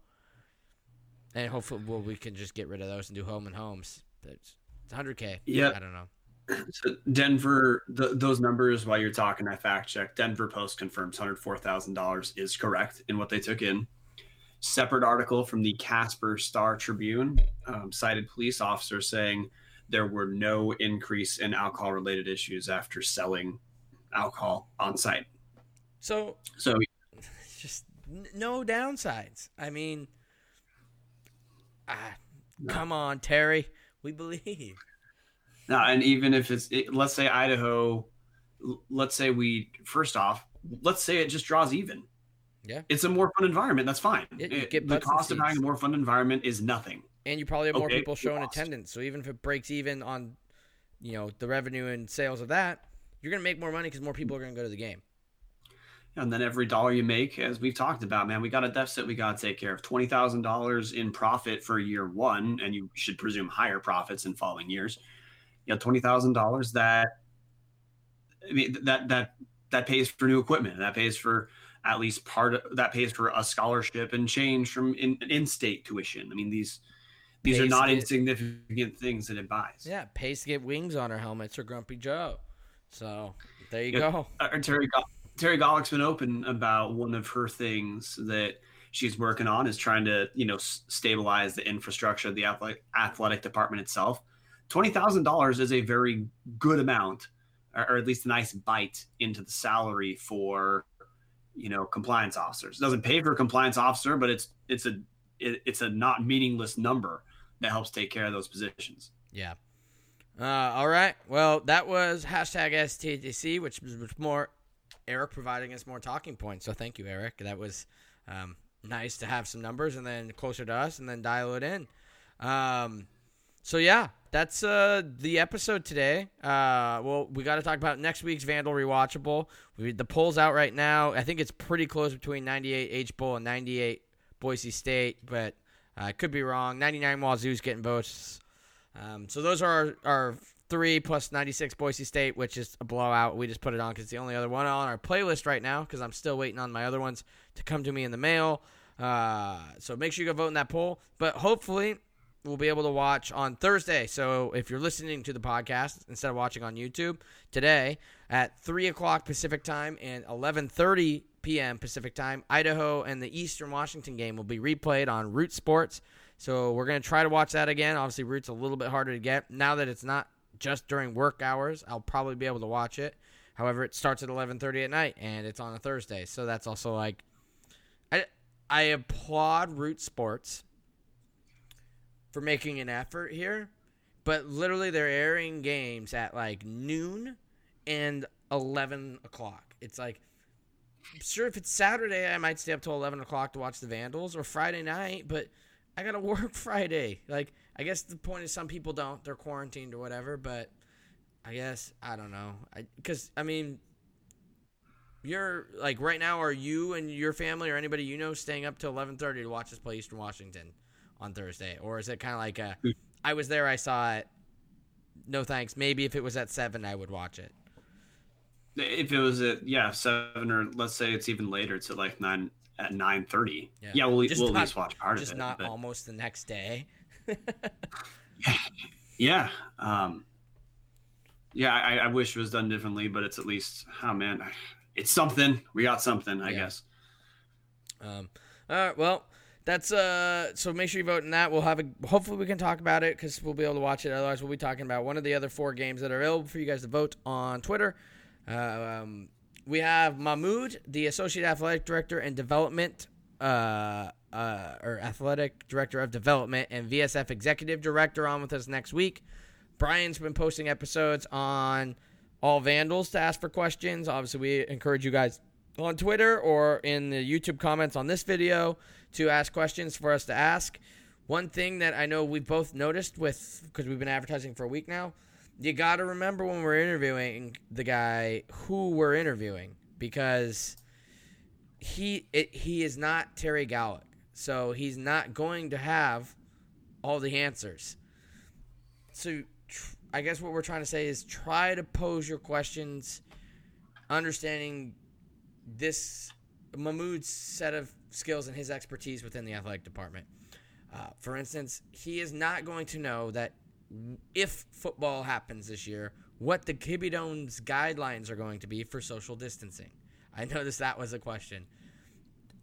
A: and hopefully well, we can just get rid of those and do home and homes. It's hundred k.
C: Yeah,
A: I don't know.
C: So Denver, the, those numbers while you're talking, I fact checked. Denver Post confirms hundred four thousand dollars is correct in what they took in. Separate article from the Casper Star Tribune um, cited police officers saying there were no increase in alcohol related issues after selling alcohol on site.
A: So,
C: so
A: just no downsides. I mean, ah, no. come on, Terry, we believe.
C: No, and even if it's, it, let's say Idaho, let's say we first off, let's say it just draws even.
A: Yeah,
C: it's a more fun environment. That's fine.
A: It,
C: it, the cost of having a more fun environment is nothing.
A: And you probably have more okay, people showing attendance. So even if it breaks even on, you know, the revenue and sales of that, you're going to make more money because more people are going to go to the game.
C: And then every dollar you make, as we've talked about, man, we got a deficit we got to take care of. Twenty thousand dollars in profit for year one, and you should presume higher profits in following years. You know twenty thousand dollars that, I mean, that that that pays for new equipment. That pays for at least part of that pays for a scholarship and change from in, in-state tuition. I mean, these these pays are not get, insignificant things that it buys.
A: Yeah, pays to get wings on our helmets or Grumpy Joe. So there you go.
C: Uh, Terry Terry Gawlik's been open about one of her things that she's working on is trying to you know stabilize the infrastructure of the athletic, athletic department itself. Twenty thousand dollars is a very good amount, or, or, at least a nice bite into the salary for you know compliance officers. It doesn't pay for a compliance officer, but it's it's a it, it's a not meaningless number that helps take care of those positions.
A: Yeah. Uh, all right. Well, that was hashtag STDC, which was more Eric providing us more talking points. So thank you, Eric. That was um, nice to have some numbers and then closer to us and then dial it in. Um, so yeah, that's uh, the episode today. Uh, well, we got to talk about next week's Vandal rewatchable. We, the polls out right now. I think it's pretty close between 98 H Bowl and 98 Boise State, but uh, I could be wrong. 99 Wazoo's getting votes. Um, so those are our, our three plus 96 Boise State, which is a blowout. We just put it on because it's the only other one on our playlist right now because I'm still waiting on my other ones to come to me in the mail. Uh, so make sure you go vote in that poll. But hopefully, we'll be able to watch on Thursday. So if you're listening to the podcast instead of watching on YouTube today at 3 o'clock Pacific time and 11:30 p.m. Pacific time, Idaho and the Eastern Washington game will be replayed on Root Sports. So we're gonna try to watch that again. Obviously, Root's a little bit harder to get now that it's not just during work hours. I'll probably be able to watch it. However, it starts at 11:30 at night and it's on a Thursday, so that's also like I I applaud Root Sports for making an effort here, but literally they're airing games at like noon and 11 o'clock. It's like I'm sure if it's Saturday, I might stay up till 11 o'clock to watch the Vandals or Friday night, but I gotta work Friday. Like, I guess the point is some people don't; they're quarantined or whatever. But I guess I don't know. I because I mean, you're like right now. Are you and your family or anybody you know staying up till eleven thirty to watch us play Eastern Washington on Thursday, or is it kind of like a? I was there. I saw it. No thanks. Maybe if it was at seven, I would watch it.
C: If it was at yeah seven or let's say it's even later, it's at like nine at nine thirty. Yeah. yeah, we'll, just we'll not, at least watch part of it.
A: Just not but... almost the next day.
C: yeah. Um, yeah, I, I, wish it was done differently, but it's at least, oh man, it's something. We got something, I yeah. guess.
A: Um, all right, well, that's uh. So make sure you vote in that. We'll have a. Hopefully, we can talk about it because we'll be able to watch it. Otherwise, we'll be talking about one of the other four games that are available for you guys to vote on Twitter. Uh, um, we have Mahmoud, the Associate Athletic Director and Development, uh, uh, or Athletic Director of Development, and VSF Executive Director on with us next week. Brian's been posting episodes on all Vandals to ask for questions. Obviously, we encourage you guys on Twitter or in the YouTube comments on this video to ask questions for us to ask. One thing that I know we've both noticed with, because we've been advertising for a week now, you got to remember when we're interviewing the guy who we're interviewing because he it, he is not Terry Gawlik, so he's not going to have all the answers. So tr- I guess what we're trying to say is try to pose your questions, understanding this Mahmoud's set of skills and his expertise within the athletic department. Uh, for instance, he is not going to know that if football happens this year, what the Kibbie Dome's guidelines are going to be for social distancing. I noticed that was a question.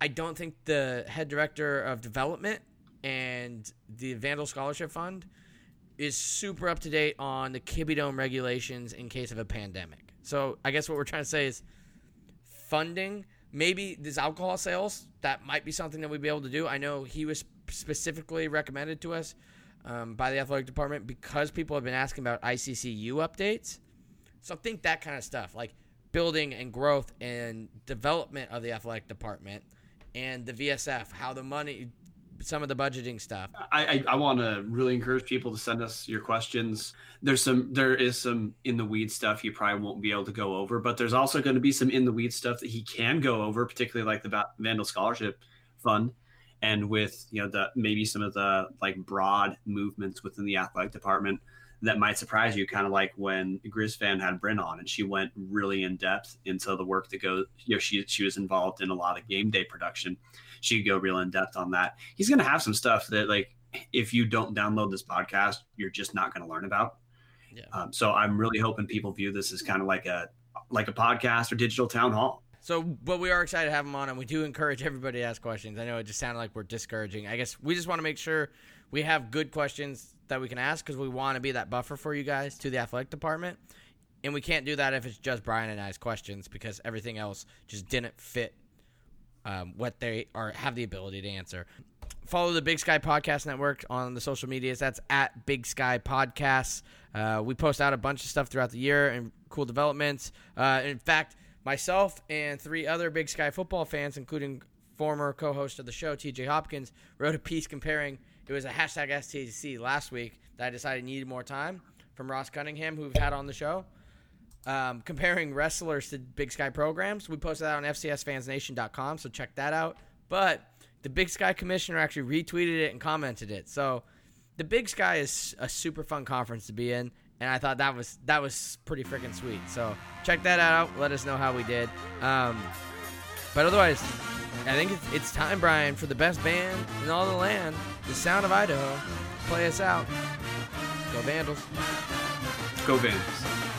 A: I don't think the head director of development and the Vandal Scholarship Fund is super up to date on the Kibbie Dome regulations in case of a pandemic. So I guess what we're trying to say is funding, maybe these alcohol sales, that might be something that we'd be able to do. I know he was specifically recommended to us um, by the athletic department because people have been asking about ICCU updates. So think that kind of stuff, like building and growth and development of the athletic department and the VSF, how the money, some of the budgeting stuff.
C: I I, I want to really encourage people to send us your questions. There's some there is some in the weed stuff you probably won't be able to go over, but there's also going to be some in the weed stuff that he can go over, particularly like the Vandal Scholarship Fund and with you know the maybe some of the like broad movements within the athletic department that might surprise you, kind of like when Grizz fan had Bryn on, and she went really in depth into the work that goes. You know, she she was involved in a lot of game day production. She'd go real in depth on that. He's going to have some stuff that like if you don't download this podcast, you're just not going to learn about. Yeah. Um, so I'm really hoping people view this as kind of like a like a podcast or digital town hall.
A: So, but we are excited to have him on, and we do encourage everybody to ask questions. I know it just sounded like we're discouraging. I guess we just want to make sure we have good questions that we can ask because we want to be that buffer for you guys to the athletic department. And we can't do that if it's just Brian and I's questions because everything else just didn't fit um, what they are have the ability to answer. Follow the Big Sky Podcast Network on the social medias. That's at Big Sky Podcasts. Uh, we post out a bunch of stuff throughout the year and cool developments. Uh, in fact, myself and three other Big Sky football fans, including former co-host of the show, TJ Hopkins, wrote a piece comparing it was a hashtag STC last week that I decided needed more time from Ross Cunningham, who we've had on the show. Um, comparing wrestlers to Big Sky programs. We posted that on FCSFansNation.com, so check that out. But the Big Sky commissioner actually retweeted it and commented it. So the Big Sky is a super fun conference to be in, and I thought that was that was pretty freaking sweet. So check that out. Let us know how we did. Um, but otherwise, I think it's, it's time, Brian, for the best band in all the land, the Sound of Idaho. Play us out. Go Vandals.
C: Go Vandals.